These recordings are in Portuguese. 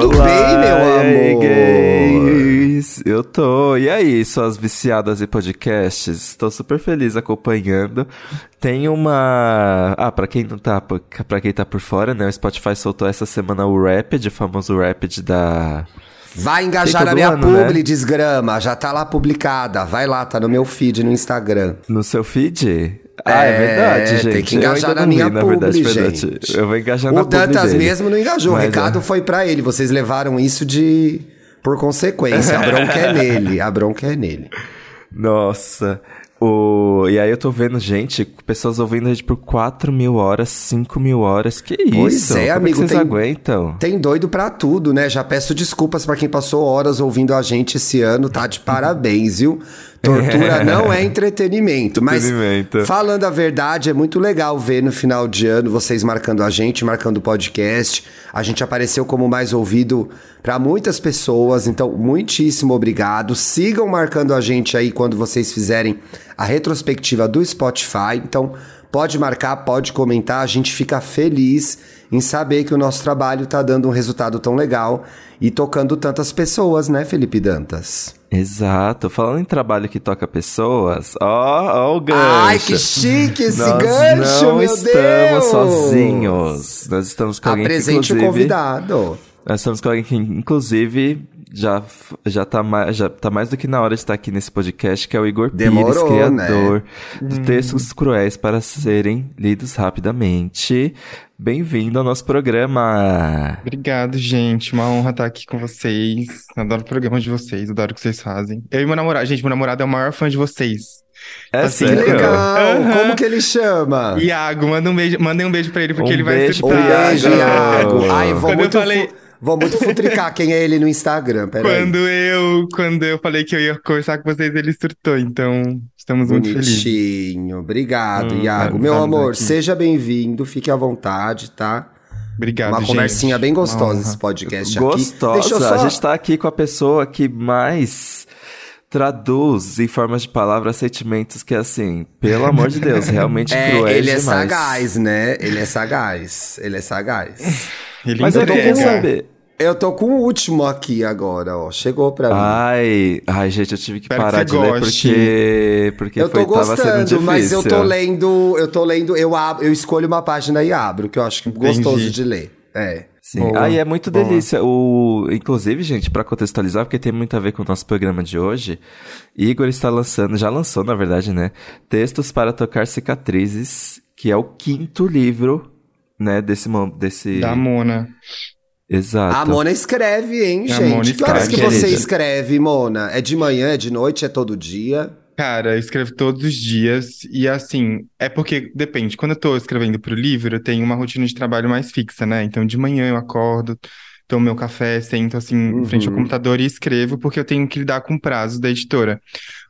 Tudo Olá, bem, meu aí, amor? gays? Eu tô. E aí, suas viciadas e podcasts? Estou super feliz acompanhando. Tem uma. Ah, pra quem não tá. Pra quem tá por fora, né? O Spotify soltou essa semana o Rapid, o famoso Rapid da. Vai engajar na minha ano, né? publi, desgrama. Já tá lá publicada. Vai lá, tá no meu feed no Instagram. No seu feed? Ah, é, É, verdade, gente. tem que engajar na minha vi, na verdade, publi, verdade. gente. Eu vou engajar na O publi Dantas dele. mesmo não engajou. Mas, o recado é. foi pra ele. Vocês levaram isso de. Por consequência. A bronca é nele. A bronca é nele. Nossa. O... E aí eu tô vendo, gente, pessoas ouvindo a gente por 4 mil horas, 5 mil horas. Que isso? Pois é, Como amigo, que vocês tem- aguentam? Tem doido pra tudo, né? Já peço desculpas pra quem passou horas ouvindo a gente esse ano, tá de parabéns, viu? Tortura não é entretenimento, mas Entretenimento. falando a verdade, é muito legal ver no final de ano vocês marcando a gente, marcando o podcast. A gente apareceu como mais ouvido pra muitas pessoas, então muitíssimo obrigado. Sigam marcando a gente aí quando vocês fizerem a retrospectiva do Spotify. Então, pode marcar, pode comentar, a gente fica feliz em saber que o nosso trabalho tá dando um resultado tão legal e tocando tantas pessoas, né, Felipe Dantas? Exato. Falando em trabalho que toca pessoas, ó, ó o gancho. Ai, que chique esse Nós gancho, não meu estamos Deus! sozinhos. Nós estamos com alguém que, Apresente o inclusive... convidado. Nós estamos com alguém que, inclusive, já, já, tá mais, já tá mais do que na hora de estar aqui nesse podcast, que é o Igor Demorou, Pires, criador né? de textos cruéis para serem lidos rapidamente. Bem-vindo ao nosso programa. Obrigado, gente. Uma honra estar aqui com vocês. Adoro o programa de vocês, adoro o que vocês fazem. Eu e meu namorado, gente, meu namorado é o maior fã de vocês. É Assim, Que legal! Aham. Como que ele chama? Iago, manda um beijo, mandem um beijo pra ele, porque Um ele vai beijo Um pro surtar. beijo, Iago. Ai, vou Quando eu muito, falei- muito futricar quem é ele no Instagram, peraí. Quando eu, quando eu falei que eu ia conversar com vocês, ele surtou, então estamos muito felizes. Bonitinho. Obrigado, Hum, Iago. Meu amor, aqui. seja bem-vindo, fique à vontade, tá? Obrigado, Uma gente. conversinha bem gostosa honra. esse podcast aqui. Gostosa. Deixa eu só... A gente tá aqui com a pessoa que mais traduz em formas de palavras sentimentos que, assim, pelo amor de Deus, realmente É, cruéis ele é demais. sagaz, né? Ele é sagaz. Ele é sagaz. Ele Mas eu tô com saber. Eu tô com o último aqui agora, ó. Chegou pra mim. Ai, ai, gente, eu tive que Espero parar que de você ler goste. porque porque eu foi tô gostando, mas eu tô lendo, eu tô lendo, eu abro, eu escolho uma página e abro, que eu acho que gostoso de ler. É. Sim. Boa, Aí é muito boa. delícia. O, inclusive, gente, pra contextualizar, porque tem muito a ver com o nosso programa de hoje, Igor está lançando, já lançou, na verdade, né? Textos para tocar cicatrizes, que é o quinto livro, né, desse desse Da Mona. Exato. A Mona escreve, hein, A gente? Mona que horas que escreve, você escreve, Mona? É de manhã, é de noite, é todo dia? Cara, eu escrevo todos os dias e assim, é porque depende. Quando eu tô escrevendo pro livro, eu tenho uma rotina de trabalho mais fixa, né? Então de manhã eu acordo, tomo meu café, sento assim em frente ao Uhum. computador e escrevo porque eu tenho que lidar com prazos da editora.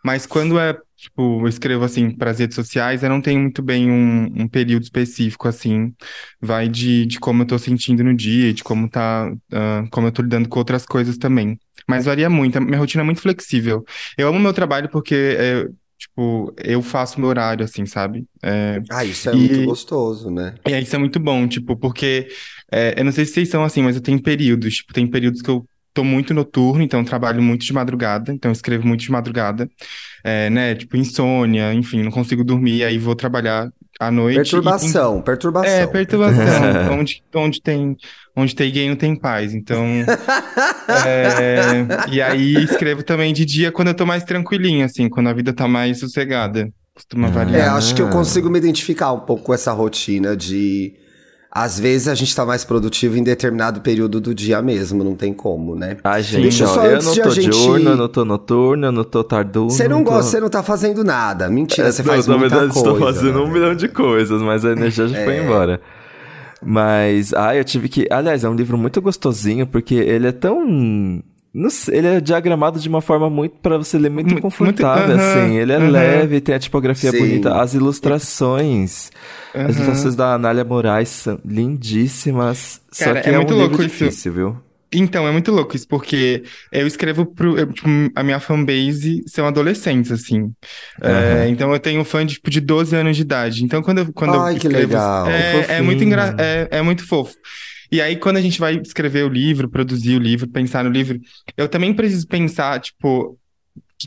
Mas quando é, tipo, eu escrevo assim para as redes sociais, eu não tenho muito bem um, um período específico assim. Vai de, de como eu tô sentindo no dia, de como tá, ah, como eu tô lidando com outras coisas também. Mas varia muito, a minha rotina é muito flexível. Eu amo meu trabalho porque, é, tipo, eu faço meu horário, assim, sabe? É, Ah, isso é E- muito gostoso, né? e aí isso é muito bom, tipo, porque é, eu não sei se vocês são assim, mas eu tenho períodos, tipo, tem períodos que eu tô muito noturno, então trabalho muito de madrugada, então escrevo muito de madrugada, é, né? Tipo, insônia, enfim, não consigo dormir, aí vou trabalhar à noite. tem- Perturbação, perturbação. É, perturbação. onde, onde tem, onde tem gay não tem paz. Então, é, e aí escrevo também de dia quando eu tô mais tranquilinho, assim, quando a vida tá mais sossegada. Costuma. É, variar. acho que eu consigo me identificar um pouco com essa rotina de. Às vezes a gente tá mais produtivo em determinado período do dia mesmo, não tem como, né? Ai, gente, Deixa só, eu não tô gente- diurno, eu não tô noturno, eu não tô tarduno. Você não tô- gosta, você não tá fazendo nada. Mentira, você É, faz não, muita Na verdade, coisa. estou fazendo né? um milhão de coisas, mas a energia já foi É. embora. Mas, ah, eu tive que. Aliás, é um livro muito gostosinho, porque ele é tão. Não sei, ele é diagramado de uma forma muito para você ler muito Muito- confortável, muito- aham, assim. Ele é aham. leve, tem a tipografia Sim. bonita, as ilustrações. As Aham. ilustrações da Anália Moraes são lindíssimas. Cara, só que é é, muito um louco livro isso. difícil, viu? Então, é muito louco isso, porque eu escrevo pro. eu, tipo, a minha fanbase são adolescentes, assim. É, então eu tenho fã de, tipo, de 12 anos de idade. Então, quando eu, quando eu Ai, que escrevo, legal. É, é muito engra... é, é muito fofo. E aí, quando a gente vai escrever o livro, produzir o livro, pensar no livro, eu também preciso pensar, tipo,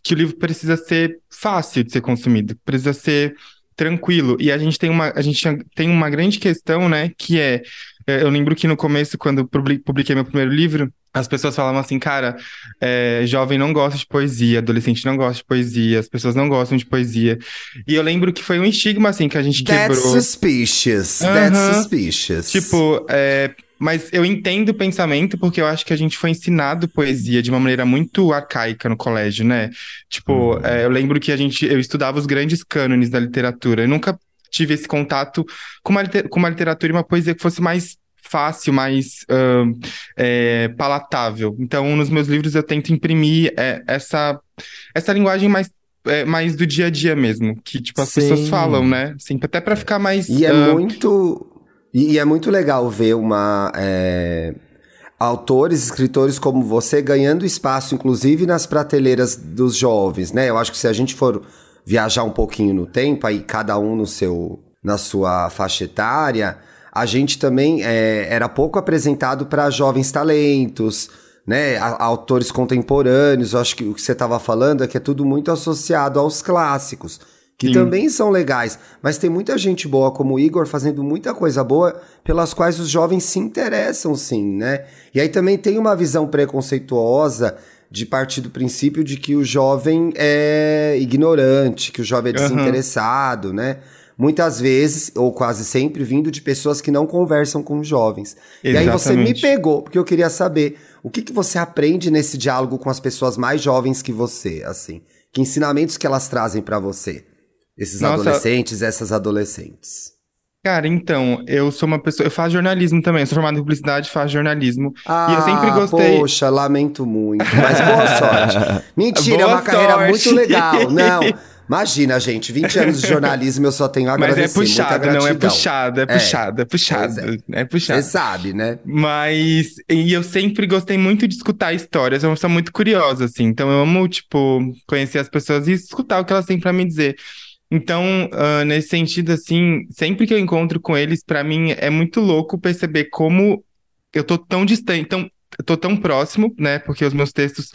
que, o livro precisa ser fácil de ser consumido, precisa ser tranquilo. E a gente tem uma, a gente tem uma grande questão, né, que é, é eu lembro que no começo, quando publiquei meu primeiro livro, as pessoas falavam assim, cara, é, jovem não gosta de poesia, adolescente não gosta de poesia, as pessoas não gostam de poesia. E eu lembro que foi um estigma, assim, que a gente That's quebrou. suspicious. Uhum. That's suspicious. Tipo, é, mas eu entendo o pensamento porque eu acho que a gente foi ensinado poesia de uma maneira muito arcaica no colégio, né? Tipo, uhum. é, eu lembro que a gente, eu estudava os grandes cânones da literatura. Eu nunca tive esse contato com uma, com uma literatura e uma poesia que fosse mais fácil, mais uh, é, palatável. Então, nos meus livros eu tento imprimir é, essa, essa linguagem mais é, mais do dia a dia mesmo, que tipo as Sim. pessoas falam, né? Assim, até para ficar mais. E é uh... muito e, e, é muito legal ver uma é, autores, escritores como você ganhando espaço, inclusive nas prateleiras dos jovens, né? Eu acho que se a gente for viajar um pouquinho no tempo, aí cada um no seu na sua faixa etária, a gente também é, era pouco apresentado para jovens talentos, né, a, autores contemporâneos. Eu acho que o que você estava falando é que é tudo muito associado aos clássicos, que Sim. também são legais. Mas tem muita gente boa como o Igor fazendo muita coisa boa pelas quais os jovens se interessam, sim, né? E aí também tem uma visão preconceituosa de partir do princípio de que o jovem é ignorante, que o jovem é desinteressado, uhum. né? muitas vezes, ou quase sempre, vindo de pessoas que não conversam com jovens. Exatamente. E aí você me pegou, porque eu queria saber o que, que você aprende nesse diálogo com as pessoas mais jovens que você, assim. Que ensinamentos que elas trazem para você? Esses Nossa. adolescentes, essas adolescentes. Cara, então, eu sou uma pessoa. Eu faço jornalismo também. Eu sou formado em publicidade, faço jornalismo. Ah, e eu sempre ah, gostei. Poxa, lamento muito. Mas boa sorte. Mentira, boa é uma sorte. carreira muito legal. Não. Imagina, gente, 20 anos de jornalismo eu só tenho a agradecer. Mas é puxado, não, é puxado, é puxado, é puxado, é, é puxado. Você sabe, né? Mas, e eu sempre gostei muito de escutar histórias, eu sou muito curiosa, assim, então eu amo, tipo, conhecer as pessoas e escutar o que elas têm para me dizer. Então, uh, nesse sentido, assim, sempre que eu encontro com eles, para mim é muito louco perceber como eu tô tão distante, tão, eu tô tão próximo, né? Porque os meus textos,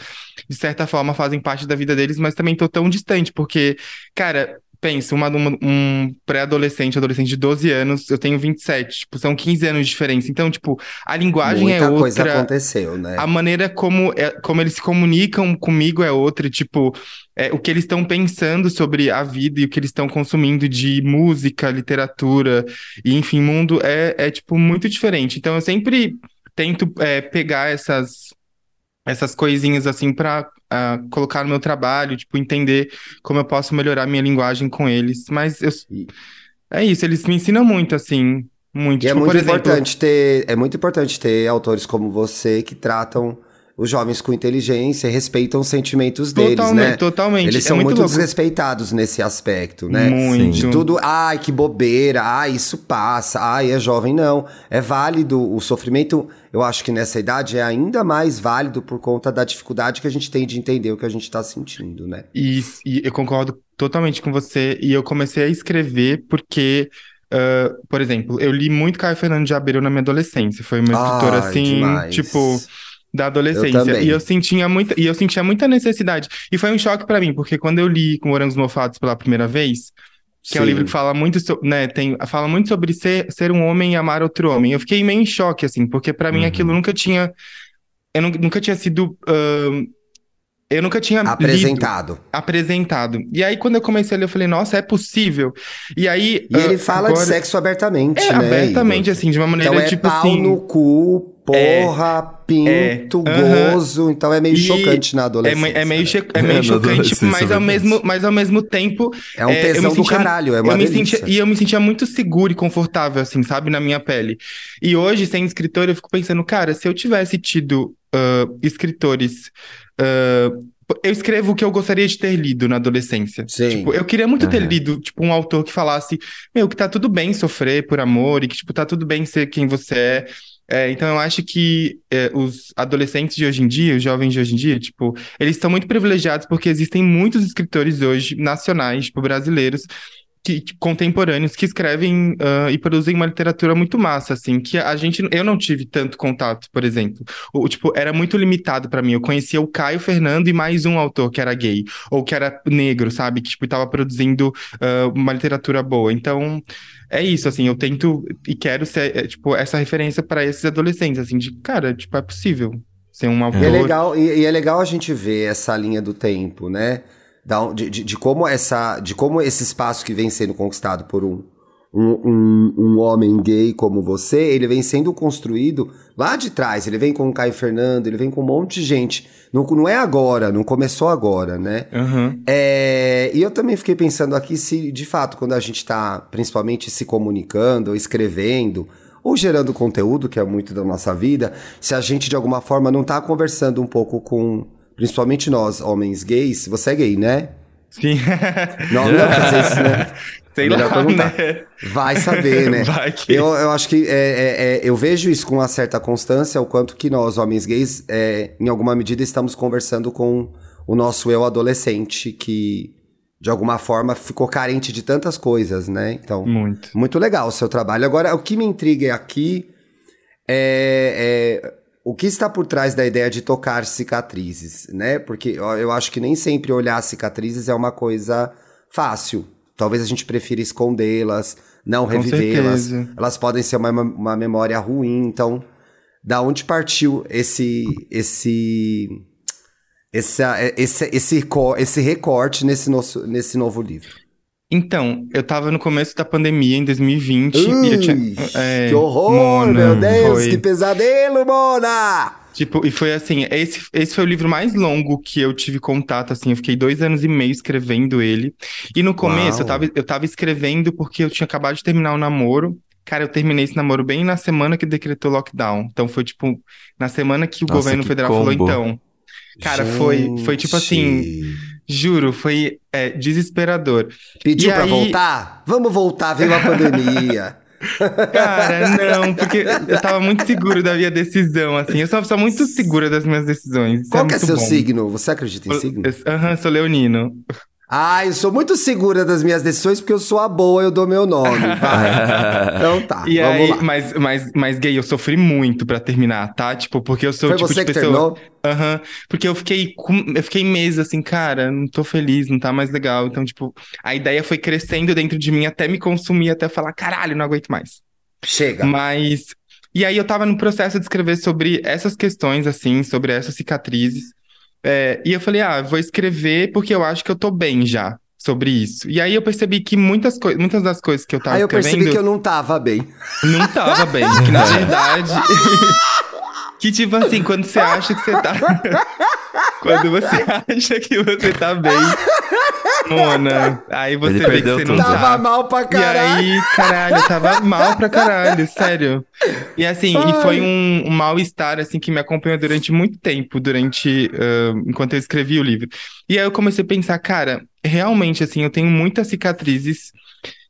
de certa forma, fazem parte da vida deles, mas também tô tão distante, porque, cara, pensa, uma, uma, um pré-adolescente, adolescente de 12 anos, eu tenho 27, tipo, são 15 anos de diferença. Então, tipo, a linguagem Muita é outra. Muita coisa aconteceu, né? A maneira como, é, como eles se comunicam comigo é outra, tipo, é, o que eles estão pensando sobre a vida e o que eles estão consumindo de música, literatura e, enfim, mundo é, é tipo, muito diferente. Então, eu sempre tento é, pegar essas essas coisinhas assim para uh, ah, colocar no meu trabalho, tipo entender como eu posso melhorar minha linguagem com eles. Mas eu, é isso, eles me ensinam muito assim, muito. E é tipo, é muito exemplo... importante ter, é muito importante ter autores como você que tratam os jovens com inteligência respeitam os sentimentos deles, totalmente, né? Totalmente, Eles é são muito, muito desrespeitados nesse aspecto, né? Muito. De tudo, ai, que bobeira, ai, isso passa, ai, é jovem. Não, é válido o sofrimento. Eu acho que nessa idade é ainda mais válido por conta da dificuldade que a gente tem de entender o que a gente está sentindo, né? E, e eu concordo totalmente com você. E eu comecei a escrever porque Uh, por exemplo, eu li muito Caio Fernando de Abreu na minha adolescência. Foi uma escritora assim, demais. tipo, da adolescência. Eu e eu sentia muita, e eu sentia muita necessidade. E foi um choque para mim, porque quando eu li com Morangos Mofados pela primeira vez, que Sim. é um livro que fala muito, so, né, tem, fala muito sobre ser, ser um homem e amar outro homem. Eu fiquei meio em choque assim, porque para mim uhum. aquilo nunca tinha eu nunca tinha sido uh, eu nunca tinha apresentado. Lido, apresentado. E aí, quando eu comecei a ler, eu falei, nossa, é possível. E aí. E uh, ele fala agora... de sexo abertamente, é, né? Abertamente, assim, de uma maneira então é tipo pau assim. no cu, porra, é, pinto, é, gozo. Uh -huh. Então é meio e chocante na adolescência. É, é meio, né? é meio chocante, mas ao, mesmo, mas ao mesmo tempo. É um tesão do sentia, caralho, é uma eu delícia. sentia, E eu me sentia muito seguro e confortável, assim, sabe, na minha pele. E hoje, sendo escritor, eu fico pensando, cara, se eu tivesse tido uh, escritores. Uh, eu escrevo o que eu gostaria de ter lido na adolescência. Sim. Tipo, eu queria muito uhum. ter lido, tipo, um autor que falasse, meu, que tá tudo bem sofrer por amor e que, tipo, tá tudo bem ser quem você é. É então, eu acho que é, os adolescentes de hoje em dia, os jovens de hoje em dia, tipo, eles estão muito privilegiados porque existem muitos escritores hoje, nacionais, tipo, brasileiros, que, contemporâneos que escrevem uh, e produzem uma literatura muito massa, assim, que a gente, eu não tive tanto contato, por exemplo. O, tipo, era muito limitado para mim. Eu conhecia o Caio Fernando e mais um autor que era gay, ou que era negro, sabe? Que, tipo, tava produzindo uh, uma literatura boa. Então, é isso, assim, eu tento e quero ser, é, tipo, essa referência para esses adolescentes, assim, de, cara, tipo, é possível ser um autor. E é legal, e, e é legal a gente ver essa linha do tempo, né? De, de, de, como essa, de como esse espaço que vem sendo conquistado por um, um, um, um, homem gay como você, ele vem sendo construído lá de trás. Ele vem com o Caio Fernando, ele vem com um monte de gente. Não, não é agora, não começou agora, né? Uhum. É, e eu também fiquei pensando aqui se, de fato, quando a gente está principalmente se comunicando, ou escrevendo, ou gerando conteúdo, que é muito da nossa vida, se a gente de alguma forma não está conversando um pouco com principalmente nós, homens gays, você é gay, né? Sim. Não, não fazer isso, né? Sei Melhor lá, perguntar. Né? Vai saber, né? Vai que... eu, eu acho que é, é, é, eu vejo isso com uma certa constância, o quanto que nós, homens gays, é, em alguma medida, estamos conversando com o nosso eu adolescente, que de alguma forma ficou carente de tantas coisas, né? Então, muito, muito legal o seu trabalho. Agora, o que me intriga aqui é, é o que está por trás da ideia de tocar cicatrizes, né? Porque eu acho que nem sempre olhar cicatrizes é uma coisa fácil. Talvez a gente prefira escondê-las, não revivê-las. Elas podem ser uma, uma memória ruim. Então, da onde partiu esse esse esse, esse, esse, esse recorte nesse, nosso, nesse novo livro? Então, eu tava no começo da pandemia, em 2020, Ui, e eu tinha... É, que horror, Mona, meu Deus, foi... que pesadelo, Mona! Tipo, e foi assim, esse, esse foi o livro mais longo que eu tive contato, assim, eu fiquei dois anos e meio escrevendo ele. E no começo, eu tava, eu tava escrevendo porque eu tinha acabado de terminar o um namoro, Cara, eu terminei esse namoro bem na semana que decretou lockdown. Então foi tipo, na semana que o Nossa, governo que federal combo. falou, então. Cara, foi, foi tipo assim. Juro, foi é, desesperador. Pediu e pra aí... voltar? Vamos voltar, veio a pandemia. Cara, não, porque eu tava muito seguro da minha decisão, assim. Eu sou, sou muito segura das minhas decisões. Qual é é seu bom. signo? Você acredita em signo? Aham, uhum, sou leonino. Ah, eu sou muito segura das minhas decisões porque eu sou a boa, eu dou meu nome. Vai. então tá, e aí, lá. Mas, mas, mas, gay, eu sofri muito pra terminar, tá? Tipo, porque eu sou Foi tipo você de que pessoa... Aham. Uhum, porque eu fiquei, com... eu fiquei meses assim, cara, não tô feliz, não tá mais legal. Então, tipo, a ideia foi crescendo dentro de mim até me consumir, até falar, caralho, não aguento mais. Chega. Mas... E aí eu tava no processo de escrever sobre essas questões, assim, sobre essas cicatrizes. É, e eu falei, ah, vou escrever porque eu acho que eu tô bem já sobre isso. E aí eu percebi que muitas, muitas das coisas que eu tava aí eu escrevendo... percebi que eu não tava bem. Não tava bem, que na verdade... que tipo assim, quando você acha que você tá... quando você acha que você tá bem... Mona, aí você Ele vê que você não tudo. Tava mal pra E caralho. aí, caralho, tava mal pra caralho, sério. E assim, e foi um, um mal-estar, assim, que me acompanhou durante muito tempo, durante, ah, enquanto eu escrevi o livro. E aí eu comecei a pensar, cara, realmente, assim, eu tenho muitas cicatrizes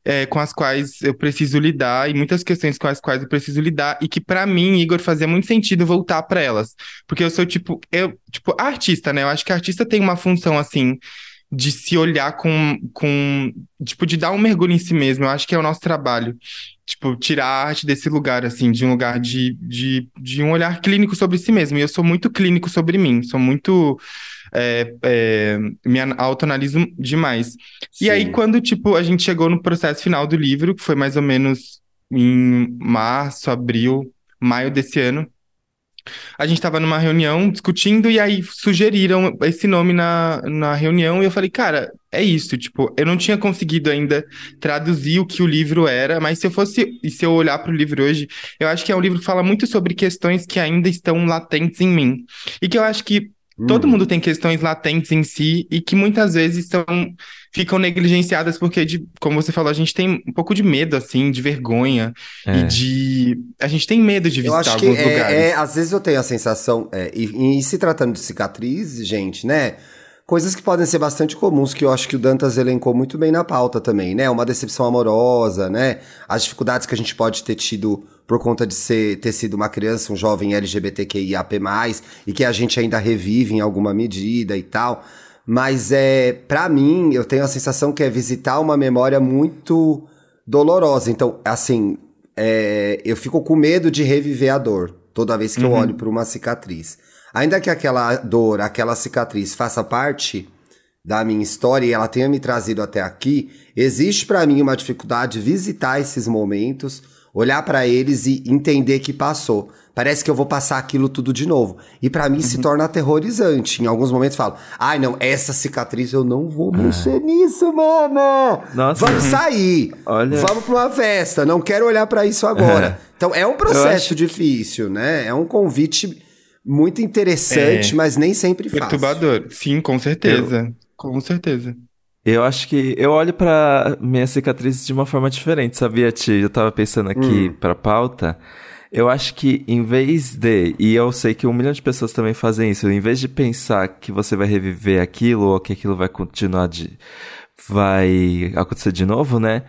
é, com as quais eu preciso lidar e muitas questões com as quais eu preciso lidar e que pra mim, Igor, fazia muito sentido voltar pra elas. Porque eu sou, tipo, eu, tipo, artista, né? Eu acho que artista tem uma função, assim, de se olhar com, com, tipo, de dar um mergulho em si mesmo. Eu acho que é o nosso trabalho. Tipo, tirar a arte desse lugar, assim, de um lugar de, de, de um olhar clínico sobre si mesmo. E eu sou muito clínico sobre mim, sou muito. É, é, me autoanaliso demais. E Sim. aí, quando, tipo, a gente chegou no processo final do livro, que foi mais ou menos em março, abril, maio desse ano, a gente estava numa reunião discutindo e aí sugeriram esse nome na, na reunião e eu falei, cara, é isso, tipo, eu não tinha conseguido ainda traduzir o que o livro era, mas se eu fosse, e se eu olhar para o livro hoje, eu acho que é um livro que fala muito sobre questões que ainda estão latentes em mim. E que eu acho que todo Hum. mundo tem questões latentes em si e que muitas vezes são ficam negligenciadas porque de, como você falou, a gente tem um pouco de medo assim, de vergonha É. e de a gente tem medo de Eu visitar alguns é, lugares. é, às vezes eu tenho a sensação, é, e, e se tratando de cicatrizes, gente, né? Coisas que podem ser bastante comuns, que eu acho que o Dantas elencou muito bem na pauta também, né? Uma decepção amorosa, né? As dificuldades que a gente pode ter tido por conta de ser, ter sido uma criança, um jovem LGBTQIAP+, e que a gente ainda revive em alguma medida e tal. Mas é, para mim, eu tenho a sensação que é visitar uma memória muito dolorosa. Então, assim, é, eu fico com medo de reviver a dor toda vez que uhum. eu olho para uma cicatriz. Ainda que aquela dor, aquela cicatriz faça parte da minha história e ela tenha me trazido até aqui, existe para mim uma dificuldade de visitar esses momentos, olhar para eles e entender que passou. Parece que eu vou passar aquilo tudo de novo. E para mim uhum. se torna aterrorizante. Em alguns momentos falo: "Ai, não, essa cicatriz eu não vou mexer ah. nisso, mano. Nossa. Vamos uhum. sair. Olha. Vamos para uma festa, não quero olhar para isso agora". É. Então é um processo difícil, né? É um convite muito interessante, é. mas nem sempre fácil. Perturbador. Sim, com certeza. Eu... Com certeza. Eu acho que eu olho para minha cicatriz de uma forma diferente, sabia, Ti? Eu tava pensando aqui hum. pra pauta. Eu acho que em vez de, e eu sei que um milhão de pessoas também fazem isso, em vez de pensar que você vai reviver aquilo ou que aquilo vai continuar de. vai acontecer de novo, né?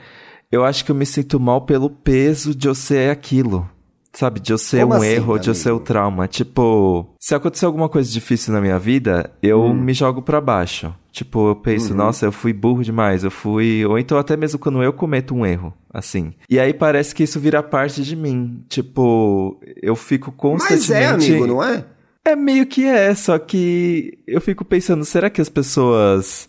Eu acho que eu me sinto mal pelo peso de eu ser aquilo. Sabe, de eu ser Como um assim, erro, amigo? de eu ser o trauma. Tipo, se acontecer alguma coisa difícil na minha vida, eu hum. me jogo para baixo. Tipo, eu penso, uhum. nossa, eu fui burro demais, eu fui. Ou então até mesmo quando eu cometo um erro, assim. E aí parece que isso vira parte de mim. Tipo, eu fico constantemente. Mas é, amigo, não é? É meio que é, só que eu fico pensando, será que as pessoas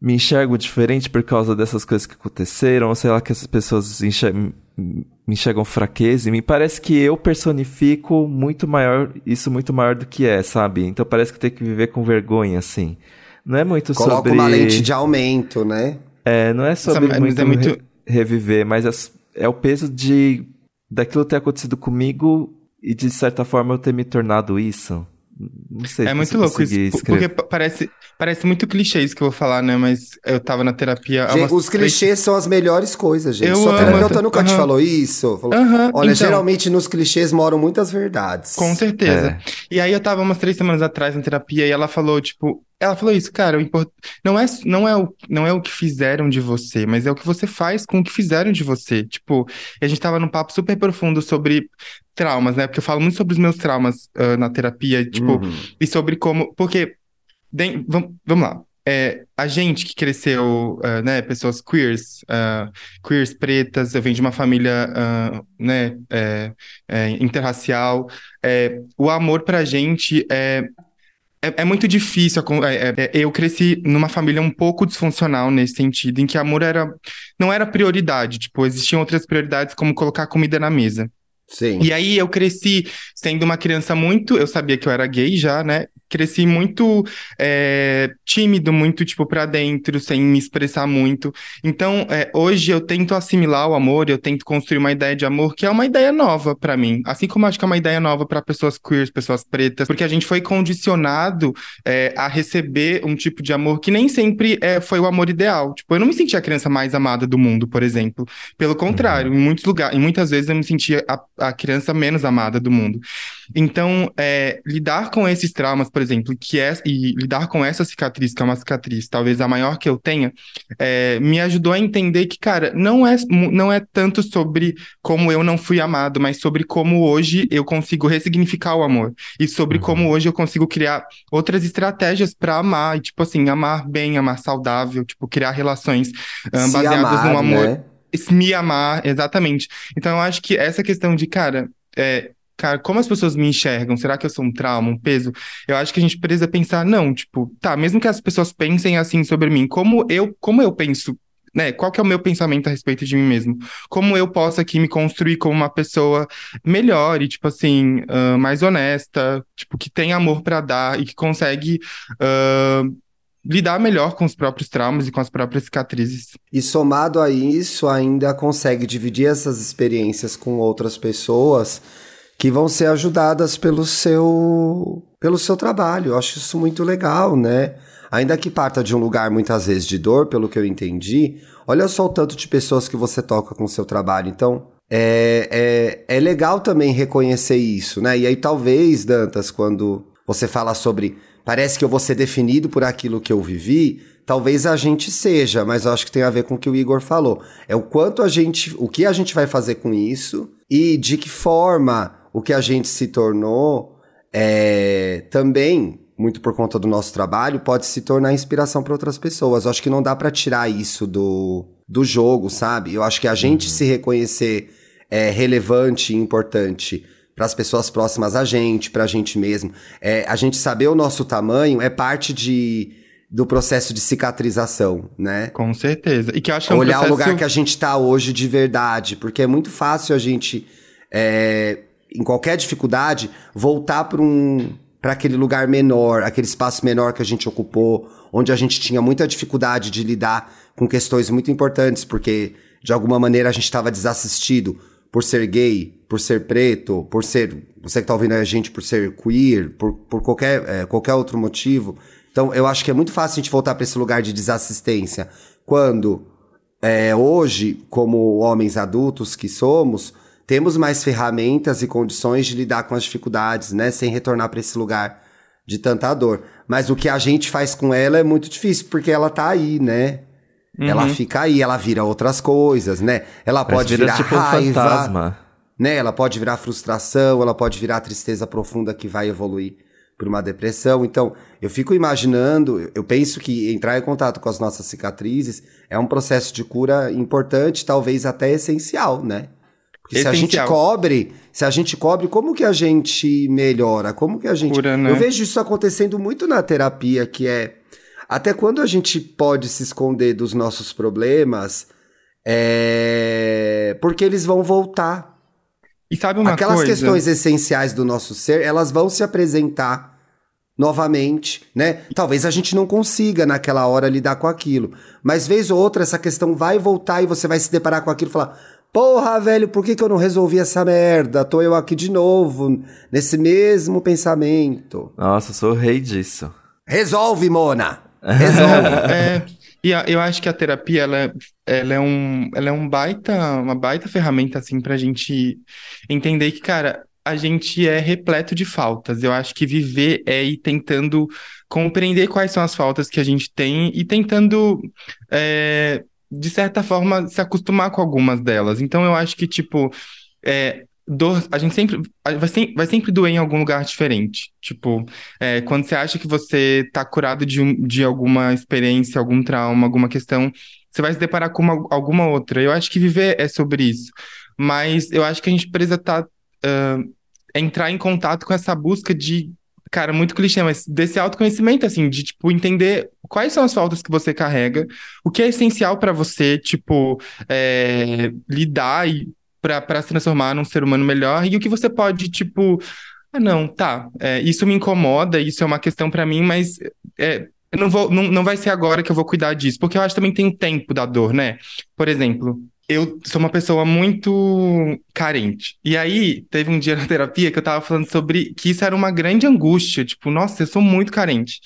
me enxergam diferente por causa dessas coisas que aconteceram? Ou será que as pessoas enxergam me enxergam fraqueza e me parece que eu personifico muito maior, isso muito maior do que é, sabe? Então parece que tem que viver com vergonha, assim. Não é muito Coloca sobre... uma lente de aumento, né? É, não é sobre Essa, muito, é muito... Re reviver, mas é, é o peso de daquilo ter acontecido comigo e de certa forma eu ter me tornado isso. Não sei. É muito louco isso, escrever. porque parece, parece muito clichê isso que eu vou falar, né? Mas eu tava na terapia. Gente, os clichês são as melhores coisas, gente. Eu Sua terapeuta nunca uhum. te falou isso? Falou, uhum. Olha, então, geralmente nos clichês moram muitas verdades. Com certeza. É. E aí eu tava umas três semanas atrás na terapia e ela falou, tipo, ela falou isso, cara, import... não, é, não, é o, não é o que fizeram de você, mas é o que você faz com o que fizeram de você. Tipo, a gente tava num papo super profundo sobre traumas, né? Porque eu falo muito sobre os meus traumas uh, na terapia, tipo, uhum. e sobre como. Porque, bem, vamos, vamos lá. É, a gente que cresceu, uh, né, pessoas queers, uh, queers pretas, eu venho de uma família, uh, né, é, é, interracial, é, o amor pra gente é é, é, muito difícil. É, é, é, eu cresci numa família um pouco disfuncional nesse sentido, em que amor era não era prioridade. Tipo, existiam outras prioridades, como colocar comida na mesa. Sim. E aí eu cresci sendo uma criança muito. Eu sabia que eu era gay já, né? cresci muito é, tímido, muito, tipo, pra dentro, sem me expressar muito. Então, é, hoje eu tento assimilar o amor, eu tento construir uma ideia de amor que é uma ideia nova para mim. Assim como acho que é uma ideia nova para pessoas queers, pessoas pretas, porque a gente foi condicionado é, a receber um tipo de amor que nem sempre é, foi o amor ideal. Tipo, eu não me sentia a criança mais amada do mundo, por exemplo. Pelo contrário, uhum. em muitos lugares, em muitas vezes eu me sentia a, a criança menos amada do mundo. Então, é, lidar com esses traumas, por exemplo, que é, e lidar com essa cicatriz, que é uma cicatriz, talvez a maior que eu tenha, é, me ajudou a entender que, cara, não é, não é tanto sobre como eu não fui amado, mas sobre como hoje eu consigo ressignificar o amor. E sobre uhum. como hoje eu consigo criar outras estratégias para amar, e, tipo assim, amar bem, amar saudável, tipo, criar relações baseadas amar, no amor. Né? Me amar, exatamente. Então, eu acho que essa questão de, cara, é, cara, como as pessoas me enxergam? Será que eu sou um trauma, um peso? Eu acho que a gente precisa pensar, não, tipo, tá, mesmo que as pessoas pensem assim sobre mim, como eu, como eu penso né? Qual que é o meu pensamento a respeito de mim mesmo? Como eu posso aqui me construir como uma pessoa melhor e, tipo assim, uh, mais honesta, tipo, que tem amor para dar e que consegue uh, lidar melhor com os próprios traumas e com as próprias cicatrizes. E somado a isso, ainda consegue dividir essas experiências com outras pessoas que vão ser ajudadas pelo seu pelo seu trabalho. Eu acho isso muito legal, né? Ainda que parta de um lugar muitas vezes de dor, pelo que eu entendi, olha só o tanto de pessoas que você toca com o seu trabalho. Então, é, é, é legal também reconhecer isso, né? E aí, talvez, Dantas, quando você fala sobre parece que eu vou ser definido por aquilo que eu vivi, talvez a gente seja, mas eu acho que tem a ver com o que o Igor falou. É o quanto a gente, o que a gente vai fazer com isso e de que forma o que a gente se tornou é, também muito por conta do nosso trabalho, pode se tornar inspiração para outras pessoas. Eu acho que não dá para tirar isso do, do jogo, sabe? Eu acho que a gente se reconhecer é relevante e importante para as pessoas próximas a gente, para a gente mesmo. É, a gente saber o nosso tamanho é parte de, do processo de cicatrização, né? Com certeza. E que eu acho que é um Olhar processo... o lugar que a gente está hoje de verdade, porque é muito fácil a gente, é, em qualquer dificuldade, voltar para um para aquele lugar menor, aquele espaço menor que a gente ocupou, onde a gente tinha muita dificuldade de lidar com questões muito importantes, porque de alguma maneira a gente estava desassistido por ser gay, por ser preto, por ser. Você que está ouvindo a gente por ser queer, por, por qualquer, é, qualquer outro motivo. Então, eu acho que é muito fácil a gente voltar para esse lugar de desassistência. Quando é, hoje, como homens adultos que somos, temos mais ferramentas e condições de lidar com as dificuldades, né? Sem retornar para esse lugar de tanta dor. Mas o que a gente faz com ela é muito difícil, porque ela tá aí, né? Uhum. Ela fica aí, ela vira outras coisas, né? Ela pode virar tipo raiva, um fantasma. né? Ela pode virar frustração, ela pode virar tristeza profunda que vai evoluir por uma depressão. Então, eu fico imaginando, eu penso que entrar em contato com as nossas cicatrizes é um processo de cura importante, talvez até essencial, né? Porque Essencial. se a gente cobre, se a gente cobre, como que a gente melhora? Como que a gente. Cura, né? Eu vejo isso acontecendo muito na terapia, que é até quando a gente pode se esconder dos nossos problemas, é... porque eles vão voltar. E sabe uma Aquelas coisa? questões essenciais do nosso ser, elas vão se apresentar novamente, né? Talvez a gente não consiga naquela hora lidar com aquilo, mas vez ou outra essa questão vai voltar e você vai se deparar com aquilo e falar: Porra, velho, por que, que eu não resolvi essa merda? Tô eu aqui de novo, nesse mesmo pensamento. Nossa, sou o rei disso. Resolve, Mona! Resolve. é, e eu acho que a terapia, ela, é, ela, é um, ela é um baita, uma baita ferramenta, assim, pra gente entender que, cara, a gente é repleto de faltas. Eu acho que viver é ir tentando compreender quais são as faltas que a gente tem e tentando é, de certa forma, se acostumar com algumas delas. Então, eu acho que, tipo, é, dor, a gente sempre vai, sempre vai sempre doer em algum lugar diferente. Tipo, é, quando você acha que você tá curado de, de alguma experiência, algum trauma, alguma questão, você vai se deparar com uma, alguma outra. Eu acho que viver é sobre isso. Mas eu acho que a gente precisa tá, uh, entrar em contato com essa busca de cara, muito clichê, mas desse autoconhecimento, assim, de, tipo, entender quais são as faltas que você carrega, o que é essencial para você, tipo, é, lidar e para se transformar num ser humano melhor, e o que você pode, tipo, ah, não, tá, é, isso me incomoda, isso é uma questão para mim, mas é, não vou, não, não vai ser agora que eu vou cuidar disso, porque eu acho que também tem o tempo da dor, né? Por exemplo, eu sou uma pessoa muito carente. E aí, teve um dia na terapia que eu tava falando sobre que isso era uma grande angústia. Tipo, nossa, eu sou muito carente.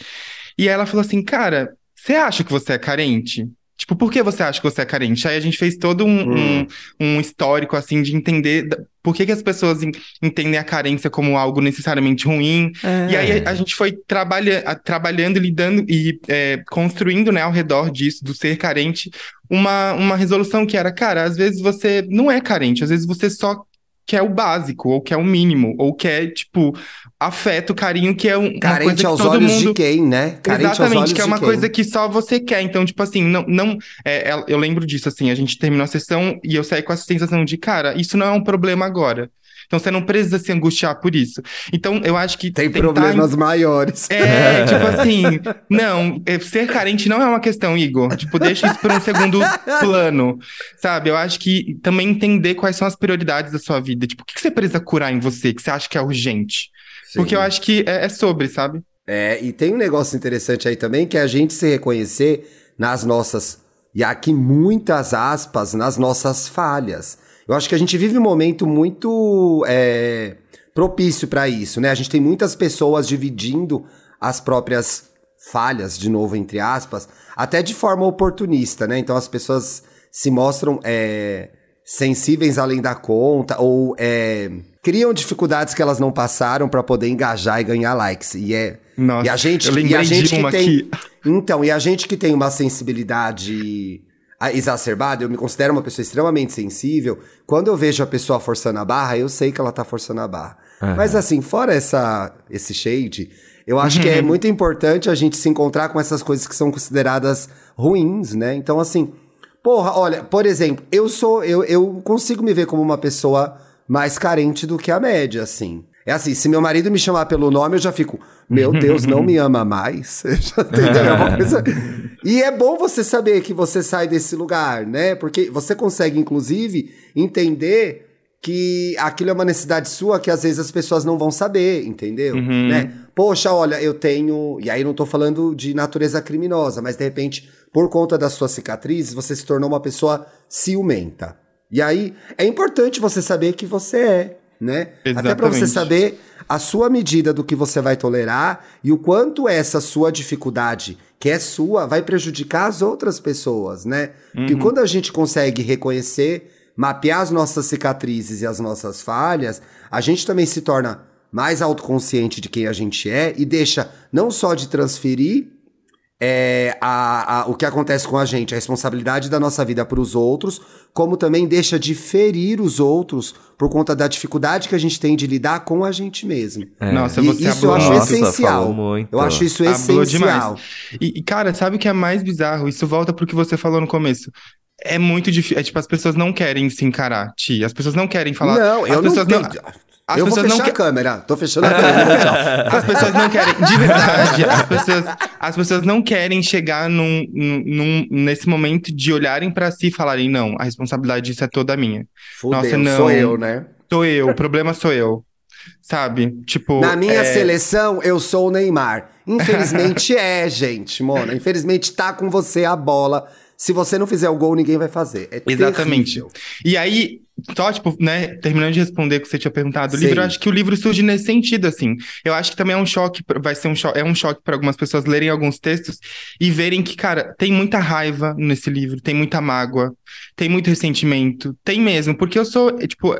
E ela falou assim, cara, você acha que você é carente? Tipo, por que você acha que você é carente? Aí a gente fez todo um, hum. um, um, histórico, assim, de entender por que, que as pessoas entendem a carência como algo necessariamente ruim. É. E aí a, a, gente foi trabalha, trabalhando, lidando e é, construindo, né, ao redor disso, do ser carente, uma, uma resolução que era, cara, às vezes você não é carente, às vezes você só quer o básico, ou quer o mínimo, ou quer, tipo, afeto, carinho, que é um, Carente que aos todo olhos mundo... de quem, né? Carente Exatamente, que é uma coisa que só você quer. Então, tipo assim, não... não é, é, eu lembro disso, assim, a gente terminou a sessão e eu saí com essa sensação de, cara, isso não é um problema agora. Então você não precisa se angustiar por isso. Então eu acho que. Tem problemas maiores. É, tipo assim, não, é, ser carente não é uma questão, Igor. Tipo, deixa isso para um segundo plano. Sabe? Eu acho que também entender quais são as prioridades da sua vida. Tipo, o que você precisa curar em você que você acha que é urgente? Sim. Porque eu acho que é, é sobre, sabe? É, e tem um negócio interessante aí também, que é a gente se reconhecer nas nossas, e aqui muitas aspas, nas nossas falhas. Eu acho que a gente vive um momento muito é, propício para isso, né? A gente tem muitas pessoas dividindo as próprias falhas, de novo, entre aspas, até de forma oportunista, né? Então as pessoas se mostram é, sensíveis além da conta ou é, criam dificuldades que elas não passaram para poder engajar e ganhar likes. E é Nossa, e a gente, eu e a gente que tem aqui. então e a gente que tem uma sensibilidade exacerbada, eu me considero uma pessoa extremamente sensível. Quando eu vejo a pessoa forçando a barra, eu sei que ela tá forçando a barra. Uhum. Mas assim, fora essa esse shade, Eu acho que é muito importante a gente se encontrar com essas coisas que são consideradas ruins, né? Então, assim, porra, olha, por exemplo, eu sou. Eu, eu consigo me ver como uma pessoa mais carente do que a média, assim. É assim, se meu marido me chamar pelo nome, eu já fico, meu Deus, não me ama mais. Entendeu? É coisa... E é bom você saber que você sai desse lugar, né? Porque você consegue, inclusive, entender que aquilo é uma necessidade sua que às vezes as pessoas não vão saber, entendeu? Uhum. Né? Poxa, olha, eu tenho. E aí não tô falando de natureza criminosa, mas de repente, por conta das suas cicatrizes, você se tornou uma pessoa ciumenta. E aí é importante você saber que você é né? Até para você saber a sua medida do que você vai tolerar e o quanto essa sua dificuldade, que é sua, vai prejudicar as outras pessoas, né? Uhum. Porque quando a gente consegue reconhecer, mapear as nossas cicatrizes e as nossas falhas, a gente também se torna mais autoconsciente de quem a gente é e deixa não só de transferir é, a, a, o que acontece com a gente, a responsabilidade da nossa vida para os outros, como também deixa de ferir os outros por conta da dificuldade que a gente tem de lidar com a gente mesmo. É. Nossa, e você isso eu acho essencial. Eu acho isso essencial. E, e, cara, sabe o que é mais bizarro? Isso volta pro que você falou no começo é muito difícil. É tipo, as pessoas não querem se encarar, Ti. As pessoas não querem falar. Não, as eu pessoas não. Tenho... As eu vou fechar a câmera. Tô fechando a câmera. as pessoas não querem, de verdade, as pessoas, as pessoas não querem chegar num, num nesse momento de olharem para si e falarem, não, a responsabilidade disso é toda minha. Fudeu, Nossa, não. Sou eu, né? Sou eu, o problema sou eu. Sabe? Tipo. Na minha é... seleção, eu sou o Neymar. Infelizmente é, gente, Mona. Infelizmente tá com você a bola. Se você não fizer o gol, ninguém vai fazer. É Exatamente. Terrível. E aí, só, tipo, né, terminando de responder o que você tinha perguntado, o livro, eu acho que o livro surge nesse sentido, assim. Eu acho que também é um choque, vai ser um choque, é um choque para algumas pessoas lerem alguns textos e verem que, cara, tem muita raiva nesse livro, tem muita mágoa, tem muito ressentimento, tem mesmo, porque eu sou, tipo,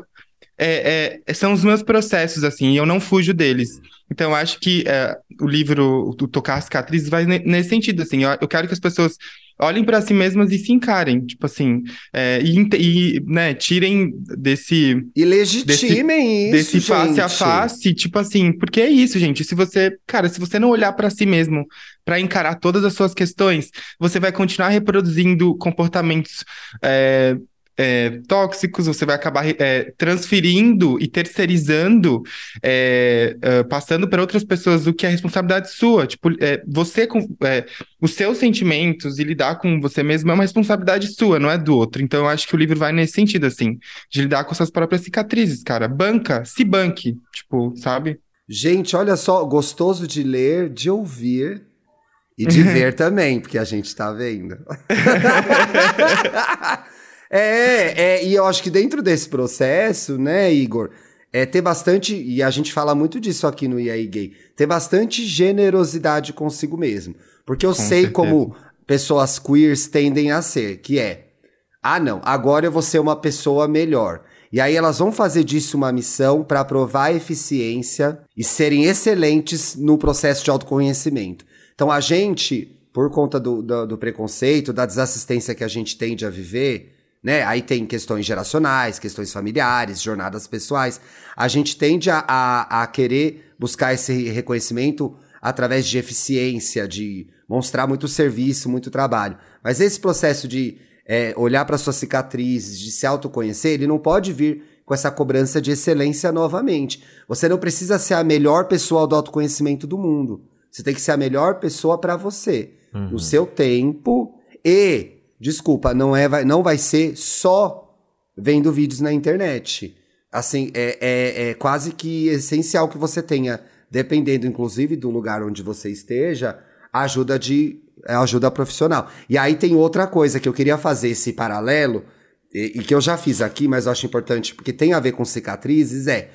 é, é, são os meus processos, assim, e eu não fujo deles. Então, eu acho que é, o livro, o Tocar Cicatrizes, vai nesse sentido, assim. Eu, eu quero que as pessoas olhem para si mesmas e se encarem, tipo assim, é, e, e, né, tirem desse... E legitimem desse, isso, Desse face a face, tipo assim, porque é isso, gente, se você, cara, se você não olhar para si mesmo, para encarar todas as suas questões, você vai continuar reproduzindo comportamentos é, é, tóxicos, você vai acabar é, transferindo e terceirizando, é, é passando para outras pessoas o que é responsabilidade sua. Tipo, é, você com é, os seus sentimentos e lidar com você mesmo é uma responsabilidade sua, não é do outro. Então, eu acho que o livro vai nesse sentido, assim, de lidar com suas próprias cicatrizes, cara. Banca, se banque, tipo, sabe? Gente, olha só, gostoso de ler, de ouvir. E de ver também, porque a gente tá vendo. É, é, e eu acho que dentro desse processo, né, Igor, é ter bastante, e a gente fala muito disso aqui no IAI Gay, ter bastante generosidade consigo mesmo. Porque eu Com sei certeza. como pessoas queers tendem a ser, que é, ah não, agora eu vou ser uma pessoa melhor. E aí elas vão fazer disso uma missão para provar a eficiência e serem excelentes no processo de autoconhecimento. Então a gente, por conta do, do, do preconceito, da desassistência que a gente tende a viver, né? Aí tem questões geracionais, questões familiares, jornadas pessoais. A gente tende a, a, a querer buscar esse reconhecimento através de eficiência, de mostrar muito serviço, muito trabalho. Mas esse processo de é, olhar para suas cicatrizes, de se autoconhecer, ele não pode vir com essa cobrança de excelência novamente. Você não precisa ser a melhor pessoa do autoconhecimento do mundo. Você tem que ser a melhor pessoa para você, uhum. no seu tempo e desculpa, não, é, vai, não vai ser só vendo vídeos na internet. Assim, é, é, é quase que essencial que você tenha, dependendo inclusive do lugar onde você esteja, ajuda de é, ajuda profissional. E aí tem outra coisa que eu queria fazer esse paralelo, e, e que eu já fiz aqui, mas eu acho importante, porque tem a ver com cicatrizes, é